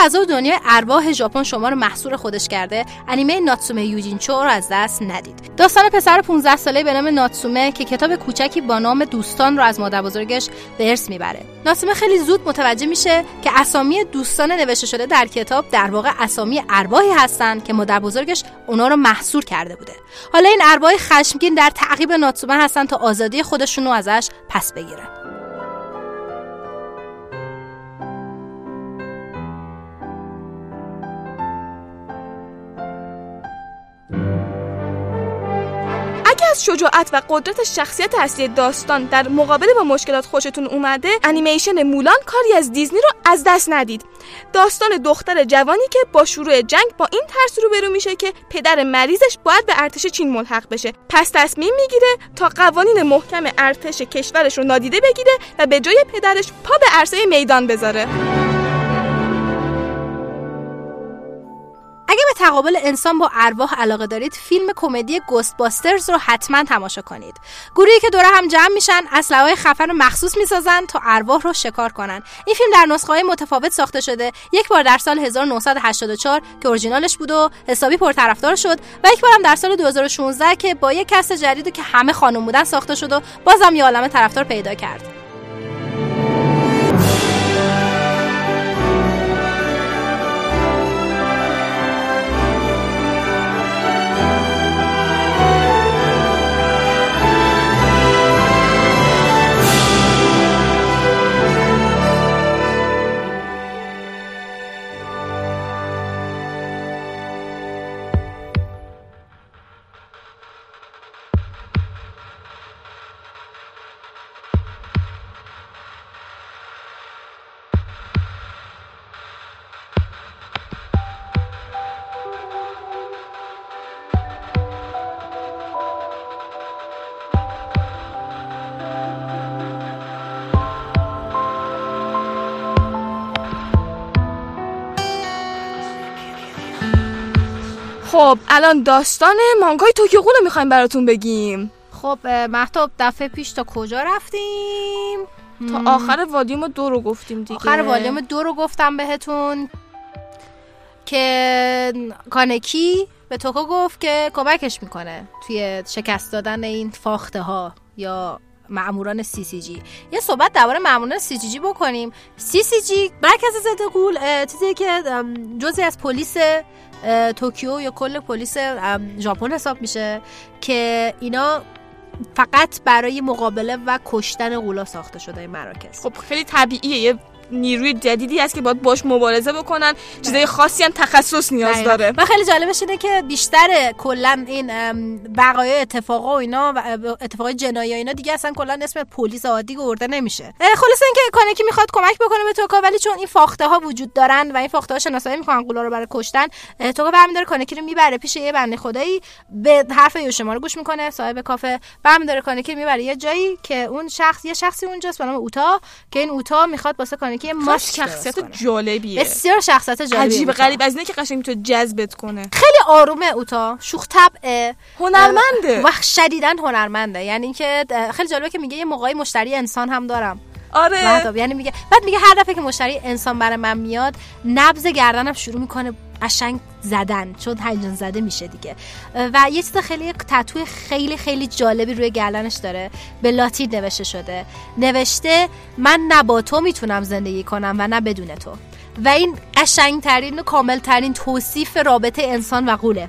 فضا و دنیای ارواح ژاپن شما رو محصور خودش کرده. انیمه ناتسومه یوجینچو رو از دست ندید. داستان پسر 15 ساله به نام ناتسومه که کتاب کوچکی با نام دوستان رو از مادر بزرگش به ارث می‌بره. ناتسومه خیلی زود متوجه میشه که اسامی دوستان نوشته شده در کتاب در واقع اسامی ارواحی هستن که مادر بزرگش اونا رو محصور کرده بوده. حالا این ارواح خشمگین در تعقیب ناتسومه هستن تا آزادی خودشون رو ازش پس بگیرن. از شجاعت و قدرت شخصیت اصلی داستان در مقابله با مشکلات خوشتون اومده انیمیشن مولان کاری از دیزنی رو از دست ندید. داستان دختر جوانی که با شروع جنگ با این ترس روبرو میشه که پدر مریضش باید به ارتش چین ملحق بشه. پس تصمیم می‌گیره تا قوانین محکم ارتش کشورش رو نادیده بگیره و به جای پدرش پا به عرصه میدان بذاره. تقابل انسان با ارواح علاقه دارید فیلم کمدی گوست باسترز رو حتما تماشا کنید. گروهی که دوره هم جمع میشن اسلحه‌های خفن و مخصوص می‌سازن تا ارواح رو شکار کنن. این فیلم در نسخه های متفاوت ساخته شده. یک بار در سال 1984 که اورجینالش بود و حسابی پرطرفدار شد و یک بارم در سال 2016 که با یک کست جدید که همه خانم بودن ساخته شد و بازم یه عالمه طرفدار پیدا کرد. خب الان داستان مانگای توکیو رو می‌خوایم براتون بگیم. خب اه، مهتاب دفعه پیش تا کجا رفتیم؟ تا آخر والیوم دو رو گفتیم دیگه. آخر والیوم دو رو گفتم بهتون. که کانکی به توکو گفت که کمکش می‌کنه توی شکست دادن این فاخته ها یا مامورای CCG یه صحبت درباره ماموران CCG بکنیم. CCG مرکز ضد اه، چیزی که جزی از پلیس توکیو یا کل پلیس ژاپن حساب میشه که اینا فقط برای مقابله و کشتن غولا ساخته شده این مراکز. خب خیلی طبیعیه یه نیروی جدیدی هست که باید باش مبارزه بکنن. چیزای خاصی هم تخصص نیاز دقیقاً. داره. و خیلی جالبش اینه که بیشتر کلا این بقایای اتفاقا و اینا و اتفاقای جنایی و اینا دیگه اصلا کلا اسم پلیس عادی گورده نمیشه. اه، خلاصه اینکه کانکی می‌خواد کمک بکنه به توکا ولی چون این فاخته ها وجود دارن و این فاخته ها شناسایی می‌کنن قولا رو برای کشتن توکا برمیداره کانکی رو می‌بره پیش یه بنده خدایی به حرف یوشیما رو گوش می‌کنه صاحب کافه. برمیداره کانکی می‌بره یه جایی که اون شخص یه شخصی اونجاست به نام اوتا که این اوتا می‌خواد واسه کانکی ماسک درست شخصیت. جالبیه بسیار شخصیت جالبی عجیب. غریب از اینه که قشنگ می‌تونه جذبت کنه خیلی آرومه اوتا شوخ طبعه هنرمنده. و شدیدن هنرمنده یعنی اینکه خیلی جالبه که میگه یه موقعی مشتری انسان هم دارم آره. مهتاب. یعنی میگه بعد میگه هر دفعه که مشتری انسان برای من میاد نبض گردنم شروع می‌کنه قشنگ زدن چون هیجان زده میشه دیگه. و یه چیز خیلی تتو خیلی خیلی جالبی روی گردنش داره. به لاتین نوشته شده. نوشته من نه با تو می‌تونم زندگی کنم و نه بدون تو. و این قشنگترین و کاملترین توصیف رابطه انسان و قوله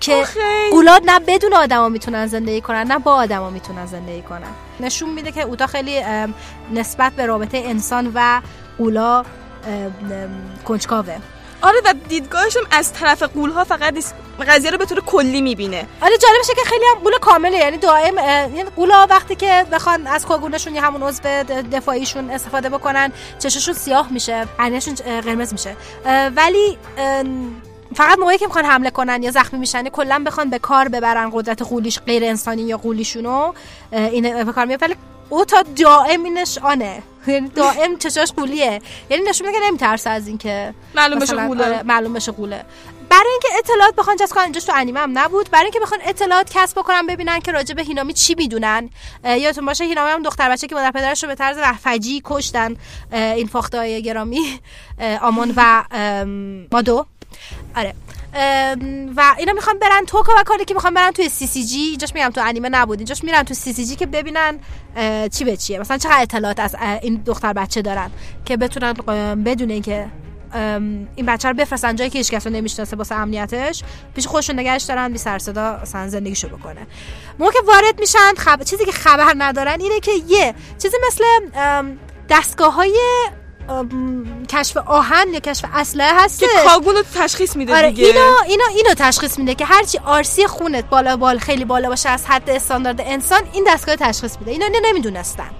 که قولاد نه بدون آدما می‌تونن زندگی کنن نه با آدما می‌تونن زندگی کنن. نشون میده که اوتا خیلی نسبت به رابطه انسان و قولا کنجکاوه. آره و دیدگاهشون از طرف قولها فقط نیست قضیه رو به طور کلی می‌بینه. آره جالبشه که خیلی هم قول کامله یعنی دائم اه، یعنی قولا وقتی که بخوان از کاگونشون یا همون عضو دفاعیشون استفاده بکنن چششون سیاه میشه عینشون قرمز میشه. ولی فقط موقعی که می‌خوان حمله کنن یا زخمی میشن کلا بخوان به کار ببرن قدرت قولیش غیر انسانی یا قولیشونو این به کار میاد. ولی او تا دائم اینش آنه. یعنی دائم چشاش قولیه یعنی نشون میده که نمیترسه از اینکه معلوم بشه قوله. آره، معلوم بشه قوله برای اینکه اطلاعات بخوان جذب کنن اینجاش تو انیمه هم نبود. برای اینکه بخوان اطلاعات کسب بکنن ببینن که راجع به هینامی چی می‌دونن. یادتون باشه هینامی هم دختر بچه که مادر پدرش رو به طرز فجی کشتن این فاخته های گرامی آمون و مادو. آره. و اینا می‌خوان برن توکا و کاری که می‌خوان برن توی سی سی جی اینجاش میگم تو انیمه نبود اینجاش میرن تو سی سی جی که ببینن چی به چیه. مثلا چقدر اطلاعات از این دختر بچه دارن که بتونن بدون اینکه این بچه رو بفرستن جایی که هیچ کس رو نمی‌شناسه واسه امنیتش پیش خودشون نگهش دارن بی سر صدا مثلا زندگیشو بکنه. موقع که وارد میشن خب... چیزی که خبر ندارن اینه که یه چیزی مثل دستگاه های کشف آهن یا کشف اسلحه هست که کاگون رو تشخیص میده آره دیگه. اینو اینو اینو تشخیص میده که هرچی آرسی خونت بالا بال خیلی بالا باشه از حد استاندارد انسان این دستگاه تشخیص میده. اینو اینو نمی‌دونستن.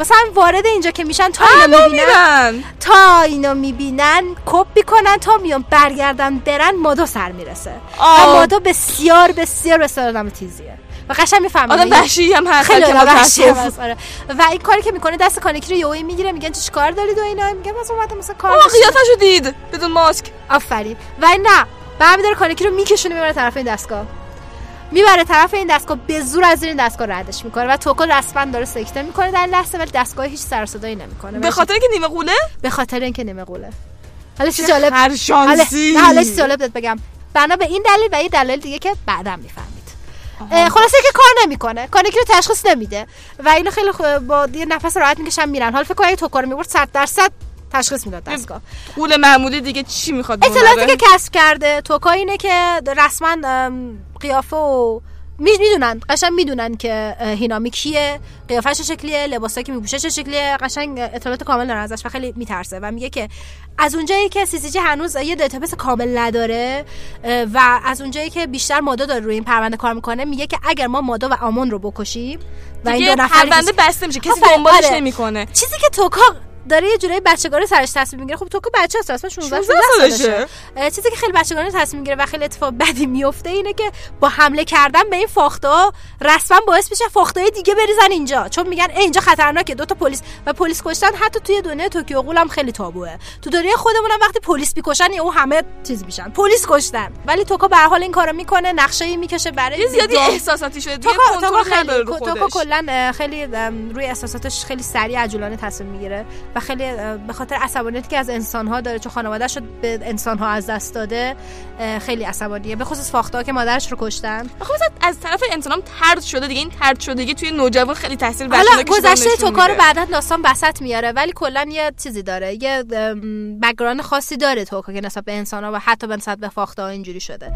مثلا وارد اینجا که میشن تا اینو می‌بینن. تا اینو می‌بینن کپ می‌کنن تا میان برگردن برن مادو سر می‌رسه. و. مادو بسیار بسیار بسیار آدم تیزیه. و قشنگ می‌فهمه آدم وحشی هم هست، خیلی وحشی آره. و این کاری که می‌کنه دست کانکی رو یهویی می‌گیره میگن چه کار دارید و اینا. میگه مثلا اومدم مثلا کار. قیافشو دید بدون ماسک. آفرین. و نه برمیداره کانکی رو میکشونه می‌بره طرف این دستگاه. می‌بره طرف این دستگاه به زور از این دستگاه ردش می‌کنه و توکو رسما داره سکته می‌کنه در این لحظه ولی دستگاه هیچ سر صدایی نمی‌کنه. به خاطر که نیمه قوله؟ به خاطر اینکه نیمه قوله. حالا چی جالب هر شانسی. حالا- چی جالب بگم. بنا به این دلیل و یه دلیل دیگه که بعدم می‌فهمید اه، خلاصه که کار نمی‌کنه. کانکی رو تشخیص نمیده. و اینو خیلی با یه نفس راحت می‌کشن میرن. حالا فکر کن اگه توکو رو می‌برد 100 درصد تشخیص می‌داد دستگاه. قول محمودی دیگه چی می‌خواد اطلاعاتی؟ که کسب کرده توکا اینه که رسما قیافه و می‌دونن قشنگ می‌دونن که هینامی کیه قیافش چه شکلیه لباسایی که میپوشه چه شکلیه قشنگ اطلاعات کامل دارن ازش و خیلی میترسه و میگه که از اونجایی که CCG هنوز یه database کامل نداره و از اونجایی که بیشتر مادا داره روی این پرونده کار می‌کنه میگه که اگر ما مادا و آمون رو بکشیم و این دو نفری که- پرونده بسته میشه کسی دنبالش آره. نمی‌کنه چیزی که توکا داره یه جورایی بچگانه سرش تصمیم می‌گیره. خب توکا بچه است اصلا 16 16 سالشه. چیزی که خیلی بچگانه تصمیم می‌گیره و خیلی اتفاق بدی میفته اینه که با حمله کردن به این فاخته ها رسما باعث میشه فاخته های دیگه بریزن اینجا. چون میگن اه، اینجا خطرناکه. دو تا پلیس و پلیس کشتن. حتی توی دنیای توکیو غول هم خیلی تابوه. تو دنیای خودمون هم وقتی پلیس می‌کشن او همه چیز میشن. پلیس کشتن. ولی توکا به هر حال این کارو می‌کنه. نقشه می‌کشه برای زیادی احساساتی شده. دیگه توکا خیلی توکا کلا خیلی روی احساساتش خیلی سریع عجولانه تصمیم می‌گیره. و خیلی به خاطر عصبانیتی که از انسان ها داره چون خانواده‌اش رو به انسان ها از دست داده خیلی عصبانیه. به خصوص فاخته که مادرش رو کشتن. مثلا از طرف انسانام ترد شده دیگه. این ترد شدگی توی نوجوان خیلی تاثیر بر حالا گذشته توکا رو بعدا داستان بسط میاره ولی کلا یه چیزی داره. یه بکگراند خاصی داره توکا که نسبت به انسان ها و حتی به نسبت به فاخته ها اینجوری شده.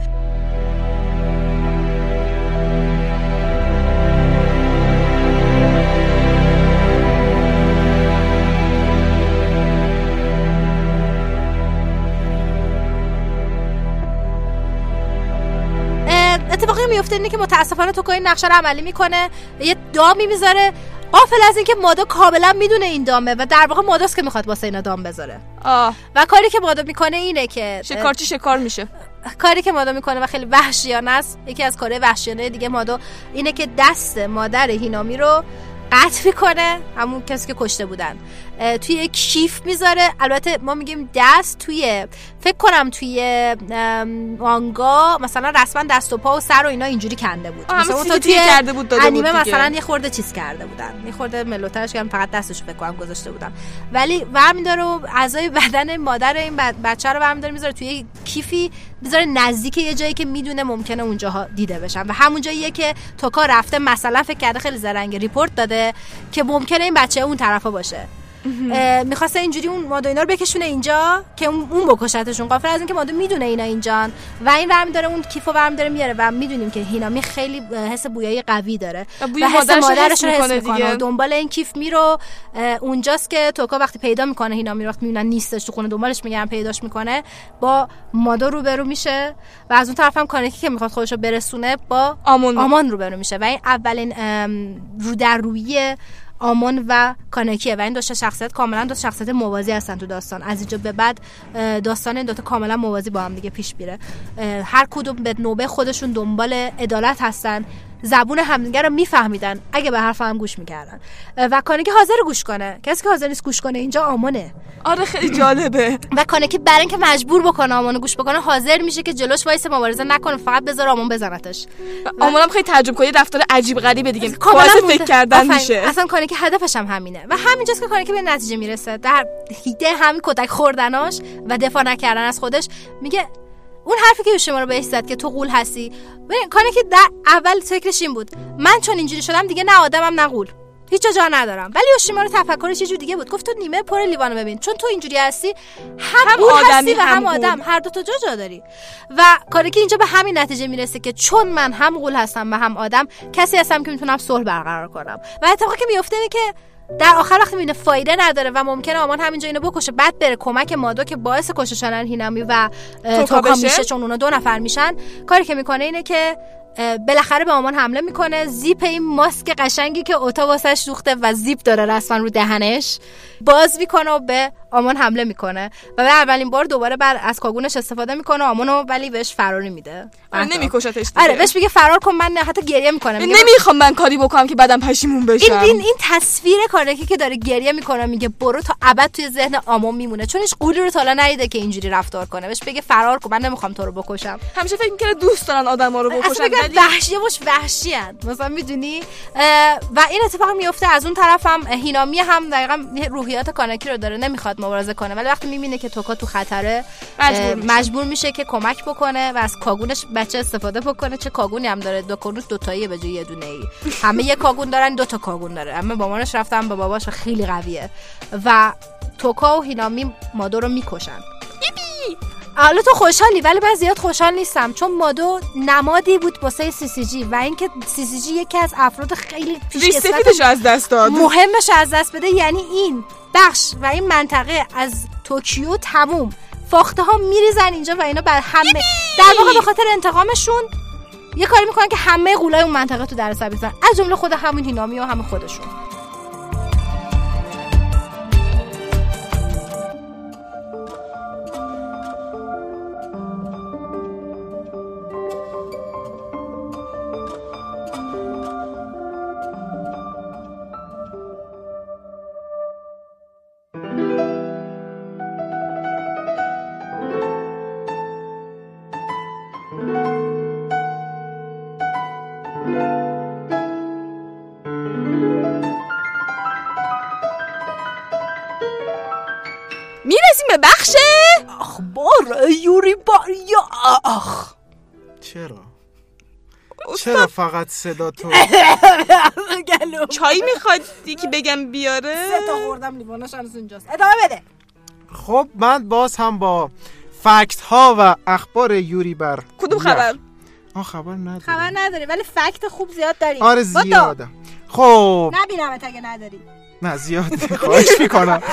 اتفاقی میفته اینه که متاسفانه توکا این نقشه رو عملی می‌کنه. یه دامی می‌ذاره. قافل از اینکه مادا کاملا می‌دونه این دامه و در واقع ماداست که می‌خواد واسه اینا دام بذاره. آه. و کاری که مادا می‌کنه اینه که شکارچی شکار میشه. کاری که مادا می‌کنه و خیلی وحشیانه است. یکی از کارهای وحشیانه دیگه مادا اینه که دست مادر هینامی رو قطع می‌کنه. همون کسی که کشته بودن. توی یک کیف می‌ذاره. البته ما میگیم دست توی فکر کنم توی مانگا مثلا رسما دست و پا و سر و اینا اینجوری کنده بود. مثلا تو دیگه کرده بود داده بود انیمه دیگه. مثلا یه خورده چیز کرده بودن. یه خورده ملوترش کردن فقط دستشو فکر کنم گذاشته بودن ولی برمیداره و اعضای بدن مادر این بچه رو برمیداره می‌ذاره توی کیفی می‌ذاره نزدیک یه جایی که می‌دونه ممکنه اونجاها دیده بشن. و همون جاییه که توکا رفته مثلا فکر کرده خیلی زرنگ ریپورت داده که ممکنه این بچه اون طرفا باشه. می‌خواسته اینجوری اون مادو اینا رو بکشونه اینجا که اون اون بکشتشون. قافل از اینکه مادو می‌دونه اینا اینجان. و این ورم داره اون کیفو ورم داره میاره. و می‌دونیم که هینامی خیلی حس بویایی قوی داره. و بوی و حس مادرش رو حس می‌کنه. و دنبال این کیف میرو. اونجاست که توکا وقتی پیدا می‌کنه هینامی رو وقتی می‌بینن نیستش تو خونه دنبالش میگردن پیداش می‌کنه. با مادو روبرو میشه. و از اون طرف هم کانکی که می‌خواد خودش رو برسونه با آمون. آمان روبرو میشه. و این اولین رو در رویه آمون و کانکیه و این دو تا شخصیت کاملا دو تا شخصیت موازی هستن تو داستان. از اینجا به بعد داستان این دوتا کاملا موازی با هم دیگه پیش میره. هر کدوم به نوبه خودشون دنبال عدالت هستن. زبون همدیگه رو میفهمیدن اگه به حرف هم گوش می‌کردن. و کانکی حاضر گوش کنه. کسی که حاضر نیست گوش کنه اینجا آمونه آره خیلی جالبه. و کانکی برای اینکه مجبور بکنه آمونو گوش بکنه حاضر میشه که جلوش وایس مبارزه نکنه فقط بذاره آمون بزنتش. آمونم خیلی تعجب کنه رفتار عجیب غریبه دیگه. کاملا. فکر کردن. میشه. اصلا کاری که هدفش هم همینه. و همینجاست که کاری که به نتیجه می‌رسه. در هیده همین کتک خوردناش و دفاع نکردن از خودش میگه اون حرفی که شما رو بهش زد که تو قول هستی. ببین کاری که در اول فکرش این بود. من چون اینجوری شدم دیگه نه آدمم نه قول. هیچ جا ندارم. ولی یوشیمارو تفکرش یه جور دیگه بود. گفت تو نیمه پر لیوانو ببین. چون تو اینجوری هستی هم, هم هستی و هم هم. آدم. هر دو تا جا جا داری. و کاری که اینجا به همین نتیجه می‌رسه که چون من هم قول هستم و هم آدم کسی هستم که می‌تونم صلح برقرار کنم. و اتفاقی که میفته اینه که در آخر وقتی می‌بینه فایده نداره و ممکنه آمان همینجا اینو بکشه. بعد بره کمک مادو که باعث شدن هینامی و توکا؟ میشه چون اونا دو نفر میشن. کاری که می‌کنه اینه که بالاخره به آمان حمله می‌کنه. زیپ این ماسک قشنگی که اوتا واسش دوخته و زیپ داره رسما رو دهنش. باز می‌کنه و به آمون حمله می‌کنه و به اولین بار دوباره بر از کاگونش استفاده می‌کنه آمونو ولی بهش فراری میده. آره نمیکشتش آره بهش میگه فرار کن من حتی گریه می‌کنه میگه نمی‌خوام من کاری بکنم که بعدم پشیمون بشم. این این این تصویر کارنکی که داره گریه می‌کنه میگه برو تا ابد توی ذهن آمون میمونه. چون هیچ قولی رو تا حالا ندیده که اینجوری رفتار کنه. بهش بگه فرار کن من نمی‌خوام تو رو بکشم. همیشه فکر می‌کنه دوست دارن آدما رو بکشن ولی وحشی باش وحشی هن. مثلا می‌دونی؟ و این اتفاق میفته از اون طرف هم هینامی هم دقیقا روحیات کاناکی رو داره. نمی‌خواد مبارزه کنه. ولی وقتی می‌بینه که توکا تو خطره مجبور میشه. مجبور میشه که کمک بکنه و از کاگونش بچه استفاده بکنه. چه کاگونی هم داره؟ دو کاگون دو تایی به جای یه دونه ای. همه یه کاگون دارن دو تا کاگون داره. همه با مامانش رفتن با باباش خیلی قویه. و توکا و هینامی مادو رو می‌کشن. حالا تو خوشحالی ولی من زیاد خوشحال نیستم. چون مادو نمادی بود واسه سی سی جی و اینکه سی سی جی یکی از افراد خیلی پیش ریش قسمت سفیدش رو از دست داد. مهمش از دست بده یعنی این. بخش و این منطقه از توکیو تموم. فاخته ها میریزن اینجا و اینا بر همه در واقع به خاطر انتقامشون یه کاری می‌کنن که همه قولای اون منطقه تو در سر بزنن از جمله خود همون هینامی و همه خودشون. می‌رسیم به بخش اخبار یوری باریا. آخ چرا؟ چرا فقط صدا تو؟ چای میخوادی که بگم بیاره؟ سه تا خوردم لیوانش هنوز اونجاست ادامه بده. خب من باز هم با فکت ها و اخبار یوری بر کدوم خبر؟ آه خبر نداری. خبر نداری ولی فکت خوب زیاد داری آره بدو. زیاده خب. نبینمت اگه نداری. نه زیاد خواهش می‌کنم.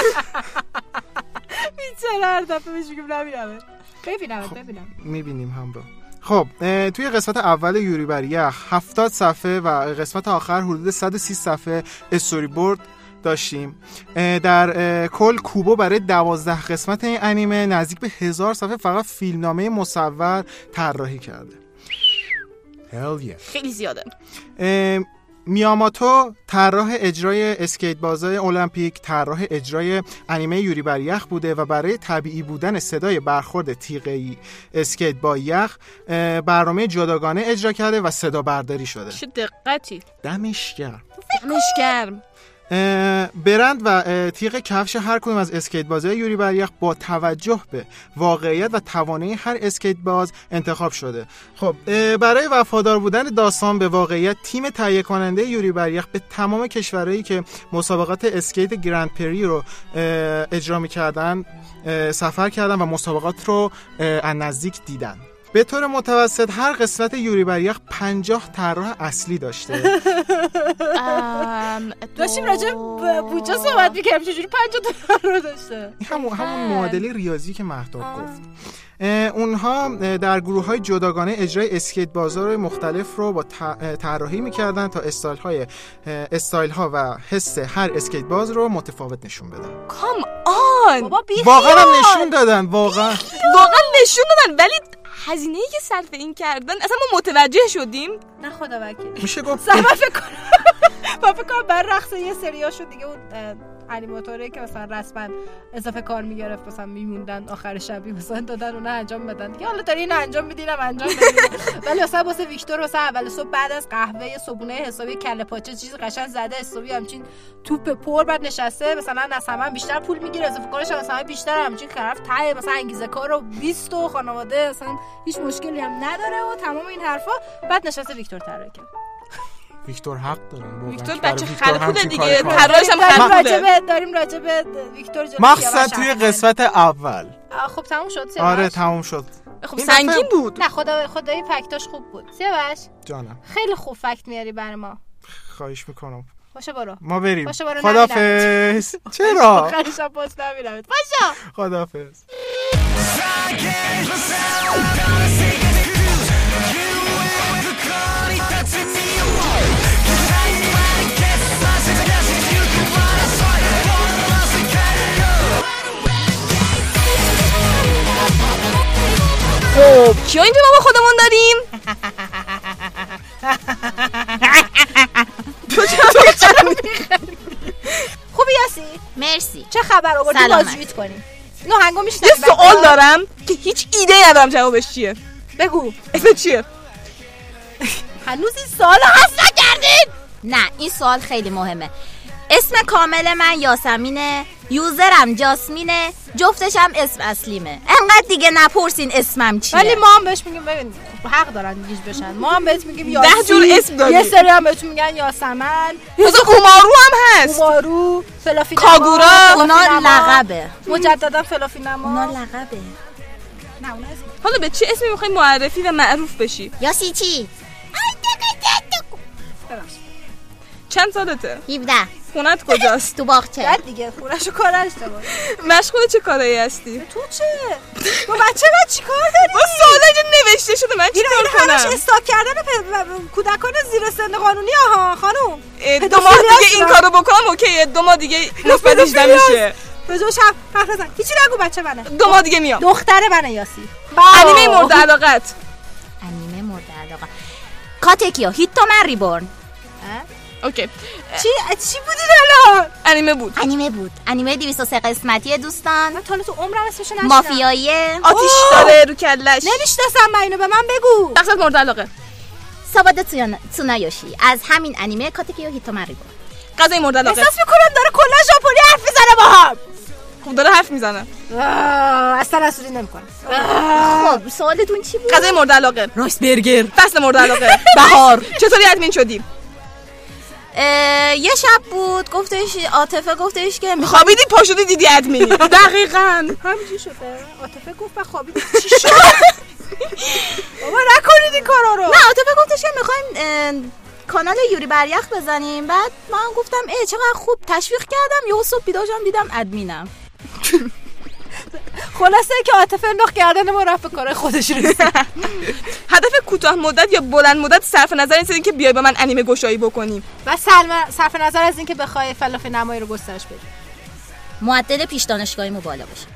چرا هر دفعه بهش میگم نبینمت؟ ببینمت ببینم. می‌بینیم همراه. خب توی قسمت اول یوری بر یخ 70 صفحه و قسمت آخر حدود 130 صفحه استوری بورد داشتیم در کل کوبو برای دوازده قسمت این انیمه نزدیک به هزار صفحه فقط فیلمنامه مصور طراحی کرده. Yeah. خیلی زیاده. میاماتو طراح اجرای اسکیت بازای المپیک طراح اجرای انیمه یوری بر یخ بوده و برای طبیعی بودن صدای برخورد تیغه‌ای اسکیت با یخ برنامه جداگانه اجرا کرده و صدا برداری شده. چه دقتی. دمش گرم. دمش گرم. برند و تیغ کفش هر کدوم از اسکیت بازهای یوری بریخ با توجه به واقعیت و توانایی هر اسکیت باز انتخاب شده. خب برای وفادار بودن داستان به واقعیت تیم تهیه کننده یوری بریخ به تمام کشورهایی که مسابقات اسکیت گرند پری رو اجرا می‌کردن سفر کردن و مسابقات رو از نزدیک دیدن. به طور متوسط هر قسمت یوری بریخ 50 طراح اصلی داشته. داشتیم راجع بودجه صحبت می‌کردیم چجوری 50 تا رو داشته؟ این همون همون معادله ریاضی که مهداد گفت. اونها در گروه های جداگانه اجرای اسکیت بازای مختلف رو با طراحی می‌کردن تا استایل های استایل ها و حس هر اسکیت باز رو متفاوت نشون بدن. come on واقعا هم نشون دادن واقعا. واقعا نشون دادن ولی هزینه ای که صرف این کردن اصلا ما متوجه شدیم. نه خدا وکیل میشه گفت؟ فکر کنم. فکر کنم بر رقص یه سریاشو دیگه اون اه، انیماتوره که مثلا رسما اضافه کار می‌گرفت مثلا میموندن آخر شبی مثلا دادن اون انجام بدن. دیگه حالا داری اینو انجام میدی اینم انجام بدی ولی مثلا واسه ویکتور واسه اول صبح بعد از قهوه صبحونه حسابی کله پاچه چیز قشنگ زده حسابی همچین توپ پر بعد نشسته مثلا از همه هم بیشتر پول می‌گیره اضافه کارش مثلا بیشتر همچین طرف ته مثلا انگیزه کار رو 20 و خانواده اصلا هیچ مشکلی هم نداره و تمام این حرفا. بعد نشسته ویکتور طراحی کرد. ویکتور حق داره واقعا. ویکتور بچه همچین دیگه. طراحش هم راجبه داریم راجبه ویکتور جلوی مخصوصا توی قسمت اول. خب تموم شد. سیاوش. آره تموم شد. خب سنگین بود. نه خدا خدایی فکتاش خوب بود. سیاوش. جانم. خیلی خوب فکت میاری برای ما. خواهش می‌کنم. باشه برو. ما بریم. باشه برو خدافز چرا؟ آخرش هم باز نمیرمت باشه. خدافز「خب. کیا اینجا ما با خودمون داریم. خوبی یاسی مرسی. چه خبر آوردی؟ سلامت. بازجویی کنیم. نو هنگو یه میشنوی سوال دارم که هیچ ایده ای ندارم جوابش چیه. بگو. اسم چیه؟ هنوز این سال هست نکردین؟ نه این سوال خیلی مهمه. اسم کامل من یاسمینه یوزرم جاسمینه جفتشم اسم اصلیمه انقدر دیگه نپرسین اسمم چیه. ولی ما هم بهش میگیم ببین حق دارن گیج بشن. ما هم بهت میگیم یاسی ده جور اسم داری. یه سری هم بهتون میگن یاسمن. مثلا اومارو هم هست. اومارو فلافی کاگورا. اونا لقبه. مجددا فلافی نما. اونا لقبه. نه اونا اسم. حالا به چه اسمی می‌خوای معرفی و معروف بشی؟ یاسی چی؟ چند سالته؟ 17 خونت کجاست؟ تو باغچه. بعد دیگه خونشو کارش داره مشغول چه کارایی هستی؟ تو چه؟ با بچه من چیکار داری؟ با سوال اینجا نوشته شده من چیکار این همش کنم؟ stalk کردن پ- کودکان زیر سن قانونی ها خانم دو ماه دیگه این کارو بکنم okay ه دو ماه دیگه مثبت 18 میشه. به جو شب حرف نزن هیچی نگو بچه منه. دو ماه دیگه میام. دختر منه یاسی. انیمه مورد علاقت. انیمه مورد علاقه. کاتکیو Hitman Reborn okay. چی؟ چی بودی الان؟ انیمه بود. انیمه بود. انیمه 203 قسمتی دوستان. من تا حالا تو عمرم اسمشو نشیدم. مافیایی آتیش داره رو کلش. نمی‌شناسم من اینو به من بگو. شخصیت مورد علاقه. ساوادا تسونا- تسونایوشی. از همین انیمه کاتکیو Hitman Reborn غذای مورد علاقه. احساس می‌کنم داره کلا ژاپنی حرف می‌زنه با هم خب داره حرف می‌زنه. اصلا اصولی نمی‌کنه خب سوالتون چی بود؟ غذای مورد علاقه. rice burger فصل مورد علاقه. بهار. چطوری ادمین شدی؟ یه شب بود گفتش عاطفه گفتش که خوابیدی پا شدی دیدی ادمینی. دقیقاً. همینجوری شده. عاطفه گفت و خوابید چی شد؟ بابا نکنید این کارا رو. نه عاطفه گفتش که می‌خوایم کانال یوری بریخ بزنیم. بعد من گفتم ای چقدر خوب تشویق کردم. یهو صبح بیدار دیدم ادمینم. خلاصه که عاطفه نخ کردن ما رفت کار خودش هدف کوتاه مدت یا بلند مدت صرف نظر این که بیای با من انیمه گشایی بکنیم و سلم صرف نظر از اینکه بخوای fluffy نمایی رو گسترش بدی. معدل پیش دانشگاهیمو بالا باشه.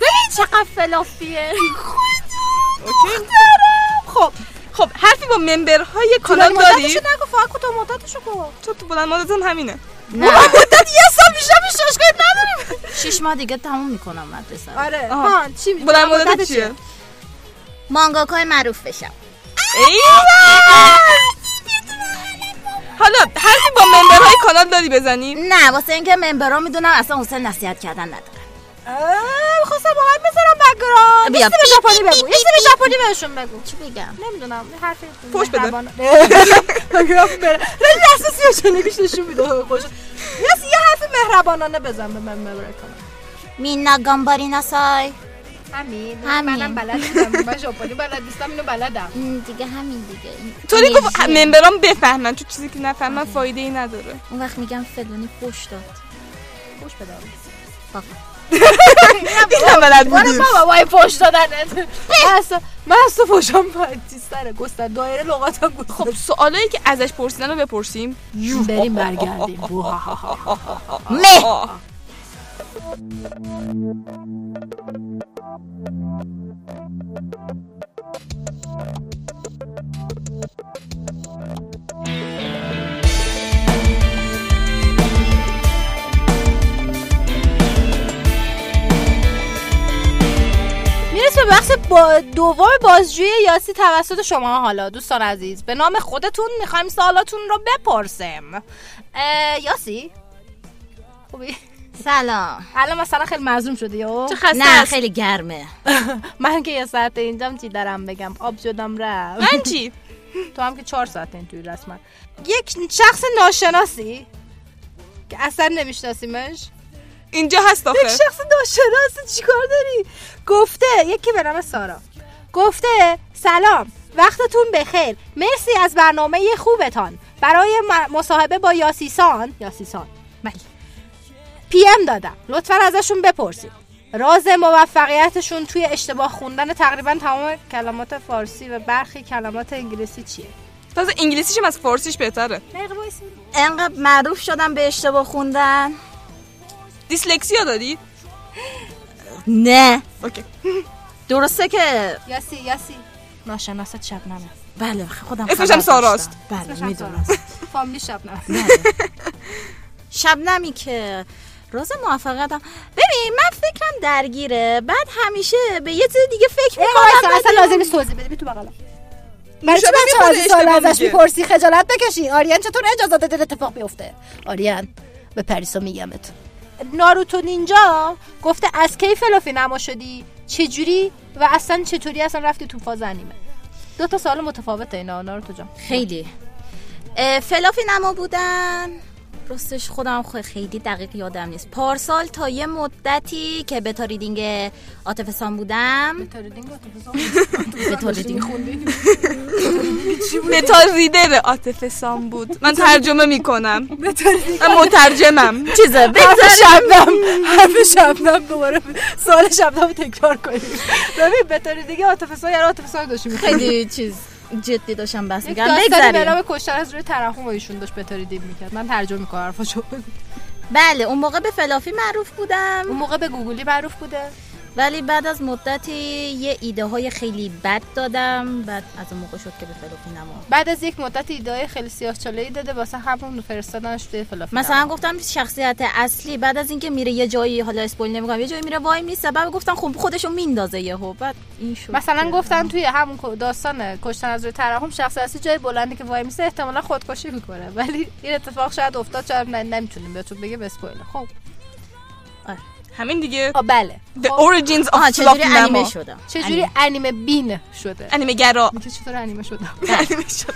ببین چقدر fluffy ه. okay. خب خب حرفی با member های کانال داری؟ مدتشو نگو فقط کوتاه مدتشو گفت تو تو بلند مدت هم همینه؟ نه. مدت یه سال بیشتر پیش نداریم؟ شیش ماه دیگه تموم می‌کنم مدرسه آره. ها چی بلند مدت چیه؟ مانگاکای معروف بشم. حالا حرفی با ممبرهای کانال داری بزنی؟ نه واسه اینکه ممبرا می‌دونم اصلا حوصله نصیحت کردن ندارم خواستم با هم بذارم بیا. یه به ژاپنی بگو یه به ژاپنی بهشون بگو چی بگم نمی‌دونم حرفی فوش بده. بگرام بره دست سیاه‌چالگیش نشون میده خوش یه حرف مهربانانه بزن به من مبرک کنم مینا گامباری ناسای همین. منم بلد نیستم من ژاپنی بلد نیستم اینو بلدم دیگه همین دیگه طوری گفت. ممبرام بفهمن تو چیزی که نفهمن فایده ای نداره اون وقت میگم فلانی فوش داد خوش بده بابا. این بلد بودیم. بابا وای فوش دادنت. من اصلا فوشم باید چیز سره گستر دایره لغاتم گفت خب سوالایی که ازش پرسیدن رو بپرسیم. بریم برگردیم. مه. می‌رسه به بخش با دوم بازجویی یاسی توسط شما حالا دوستان عزیز. به نام خودتون می‌خوایم سوالاتون رو بپرسیم. اه، یاسی؟ خوبی؟ سلام. الان مثلا خیلی مظلوم شدی یا؟ چه خسته نه. خیلی گرمه. من که یه ساعت اینجام چی دارم بگم؟ آب شدم رفت. من چی؟ تو هم که چهار ساعت این توی رسما یک شخص ناشناسی که اصلا نمیشناسیمش. اینجا هست یک آخه شخص ناشناس چیکار داری؟ گفته یکی به نام سارا. گفته سلام وقتتون بخیر. مرسی از برنامه خوبتان. برای مصاحبه با یاسیسان یاسیسان. بله. پی ام دادم. لطفا ازشون بپرسید. راز موفقیتشون توی اشتباه خوندن تقریبا تمام کلمات فارسی و برخی کلمات انگلیسی چیه؟ تازه انگلیسیشم از فارسیش بهتره. انقدر معروف شدم به اشتباه خوندن. دیسلکسیا داری نه. اوکی. درسته که یاسی یاسی. ناشناست شبنمه بله خودم اسمش خبر هم ساراست. بله اسمش هم می‌دونم فامیلی شبنم شبنمی که. راز موفقیتم ببین من فکرم درگیره. بعد همیشه به یه چیز دیگه فکر می‌کنم اصلا لازم نیست توضیح بدی. بی تو بغلم. برای چی بچه اشتباه ازش. می‌پرسی خجالت بکشی. آریان چطور اجازه داده اتفاق بیفته؟ آریان به پریسا میگمت. ناروتو نینجا گفته از کی فلافی نما شدی؟ چجوری؟ و اصلا چطوری اصلا رفتی تو فاز انیمه؟ دو تا سوال متفاوته اینا ناروتو جان. خیلی. fluffy نما بودن. راستش خودم خیلی دقیق یادم نیست. پارسال تا یه مدتی که beta reading عاطفه بودم. beta reading متال reader بود. من ترجمه می‌کنم. من مترجمم. چیزه حرف بگذاریم. شبنم. حرف شبنم دوباره سوال شبنم تکرار کنیم. ببین بطوری دیگه عاطفه یعنی عاطفه داشتی می‌خوندی. خیلی چیز. جدی داشتم یک میگم داستانی به بگذاریم نام کشتن از روی ترحم ایشون داشت بطوری دید می‌کرد. من ترجمه می‌کنم حرفاشو بله اون موقع به فلافی معروف بودم. اون موقع به گوگلی معروف بوده. ولی بعد از مدتی یه ایده های خیلی بد دادم بعد از اون موقع شد که به فلافی نما بعد از یک مدت ایده خیلی سیاه چاله داده واسه همون فرستادنش توی فلافی مثلا گفتم شخصیت اصلی بعد از اینکه میره یه جایی حالا اسپویل نمی‌کنم یه جایی میره وای نیست بعد گفتم خب خودشو میندازه یهو بعد این شد مثلا گفتن توی همون داستان کشتن از روی ترحم شخص اصلی جای بلندی که وای میسه احتمالا خودکشی می‌کنه. ولی این اتفاق شاید افتاد شاید نه- نمی‌تونیم بهتون بگه به اسپویل. خب. همین دیگه. آه بله. The origins آها of چجوری انیمه نما شدم چجوری انیمه بین شده؟ انیمه گرا. میگه چطور انیمه شدم انیمه شد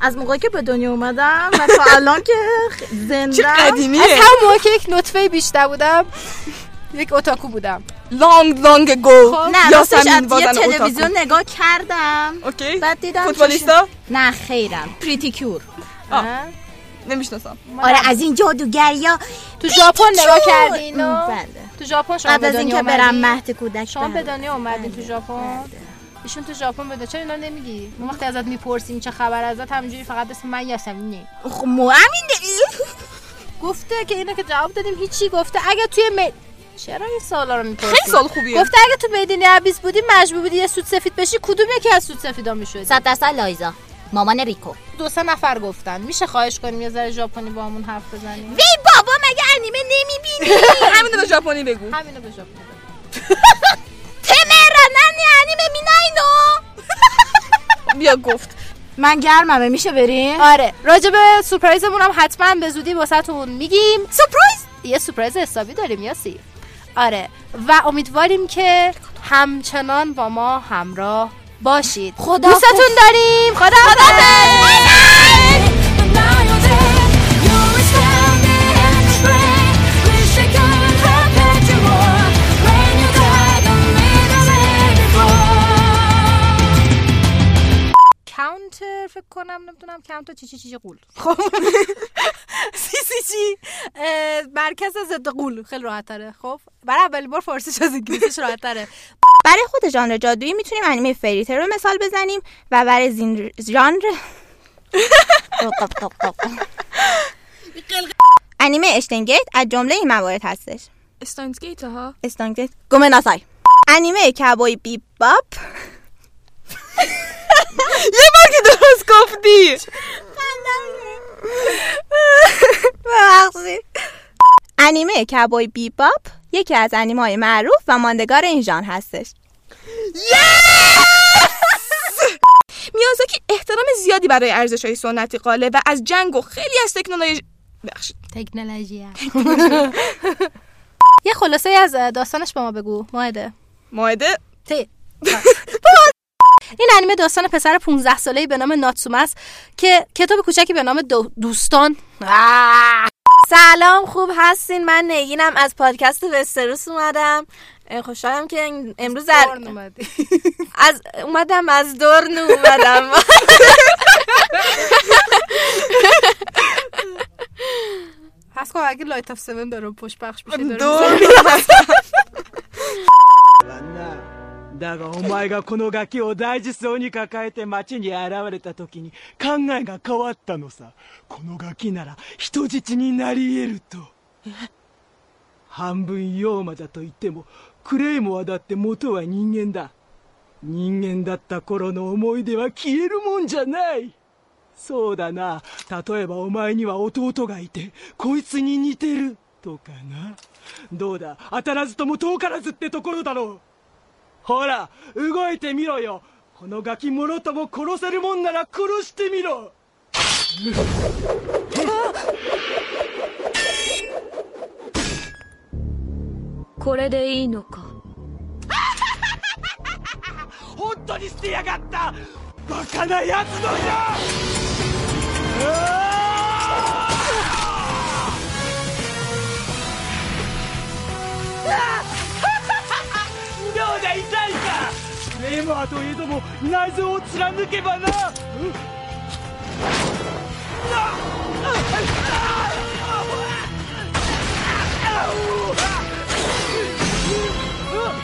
از موقعی که به دنیا اومدم و تا الان که چه زنده از قدیمیه همون موقع که یک نطفه بیشتر بودم یک اتاکو بودم. لانگ لانگ گو نه یا راستش از یه تلویزیون نگاه کردم. اوکی. بعد دیدم فوتبالیستا؟ نه خیرم. پریتی آه. نمی‌شناسم. آره از این جادوگریا. تو ژاپن نگاه کردی؟ اینو بله. تو ژاپن شما بعد به از دنیا اینکه اومدی؟ برم مهد کودک شما به بله. دنیا اومدین تو ژاپن؟ ایشون تو ژاپن بوده. چرا اینا نمیگی؟ ما وقتی ازت می‌پرسیم چه خبر ازت همینجوری فقط اسم من یاسمینه خب مو همین گفته که اینو که جواب دادیم هیچی گفته. اگه توی می... چرا این سوالا رو می‌پرسی؟ خیلی سال خوبیه. گفته اگه تو می‌دونی عبیس بودی مجبور بودی یه سود سفید بشی کدوم یکی از سود سفیدا می‌شدی؟ صد درصد لایزا. مامان ریکو. دو سه نفر گفتن. میشه خواهش کنیم یه ذره ژاپنی با همون حرف بزنیم؟ وی بابا مگه انیمه نمی‌بینی؟ همینو به ژاپنی بگو. همینو به ژاپنی بگو. تمرا ننی انیمه میناینو. بیا گفت. من گرممه میشه بریم؟ آره. راجب سورپرایزمون هم حتما به زودی واسهتون میگیم. سورپرایز یه سورپرایز حسابی داریم یاسی. آره. و امیدواریم که همچنان با ما همراه باشید. خدا دوستتون داریم. خدا کاونتر فکر کنم نمی‌دونم کاونتر چی چی چی قول خب. سی سی چی؟ مرکز ضد قول خیلی راحت تره. خب. برای اولین بار فارسیش از انگلیسیش راحت تره. برای خود ژانر جادویی می‌تونیم انیمه فریتر رو مثال بزنیم و برای زین ژانر انیمه اشتنگیت از جمله این موارد هستش. استانزگیت ها؟ استانگیت گومه ناسای انیمه کبوی بیپ باپ یه بار که درست گفتی. ببخشید. انیمه کبوی بیباپ یکی از انیمه های معروف و ماندگار این ژانر هستش. میازاکی احترام زیادی برای ارزش های سنتی قائله و از جنگ و خیلی از تکنولوژی بخشید تکنولوژی یه خلاصه از داستانش به ما بگو ماهده. ماهده؟ تی. این انیمه داستان پسر 15 ساله‌ای به نام ناتسومه است که کتاب کوچکی به نام دو- دوستان. سلام خوب هستین؟ من نگینم از پادکست وستروس اومدم. خوشحالم که امروز در... دورن اومدی. از اومدم از دورن اومدم. حس کن اگه لایت اف 7 داره پشت پخش میشه داره دور می‌زنه. だがお前がこのガキを大事そうに抱えて町に現れた時に考えが変わったのさ。このガキなら人質になり得ると。半分妖魔だと言ってもクレイモアだって元は人間だ。人間だった頃の思い出は消えるもんじゃない。そうだな。例えばお前には弟がいてこいつに似てる。とかな。どうだ？当たらずとも遠からずってところだろう。ほら動いてみろよ。このガキもろとも殺せるもんなら殺してみろ。これでいいのか？本当に捨てやがった。バカなやつのよ。どエーマーといえども内臓を貫けばな。あ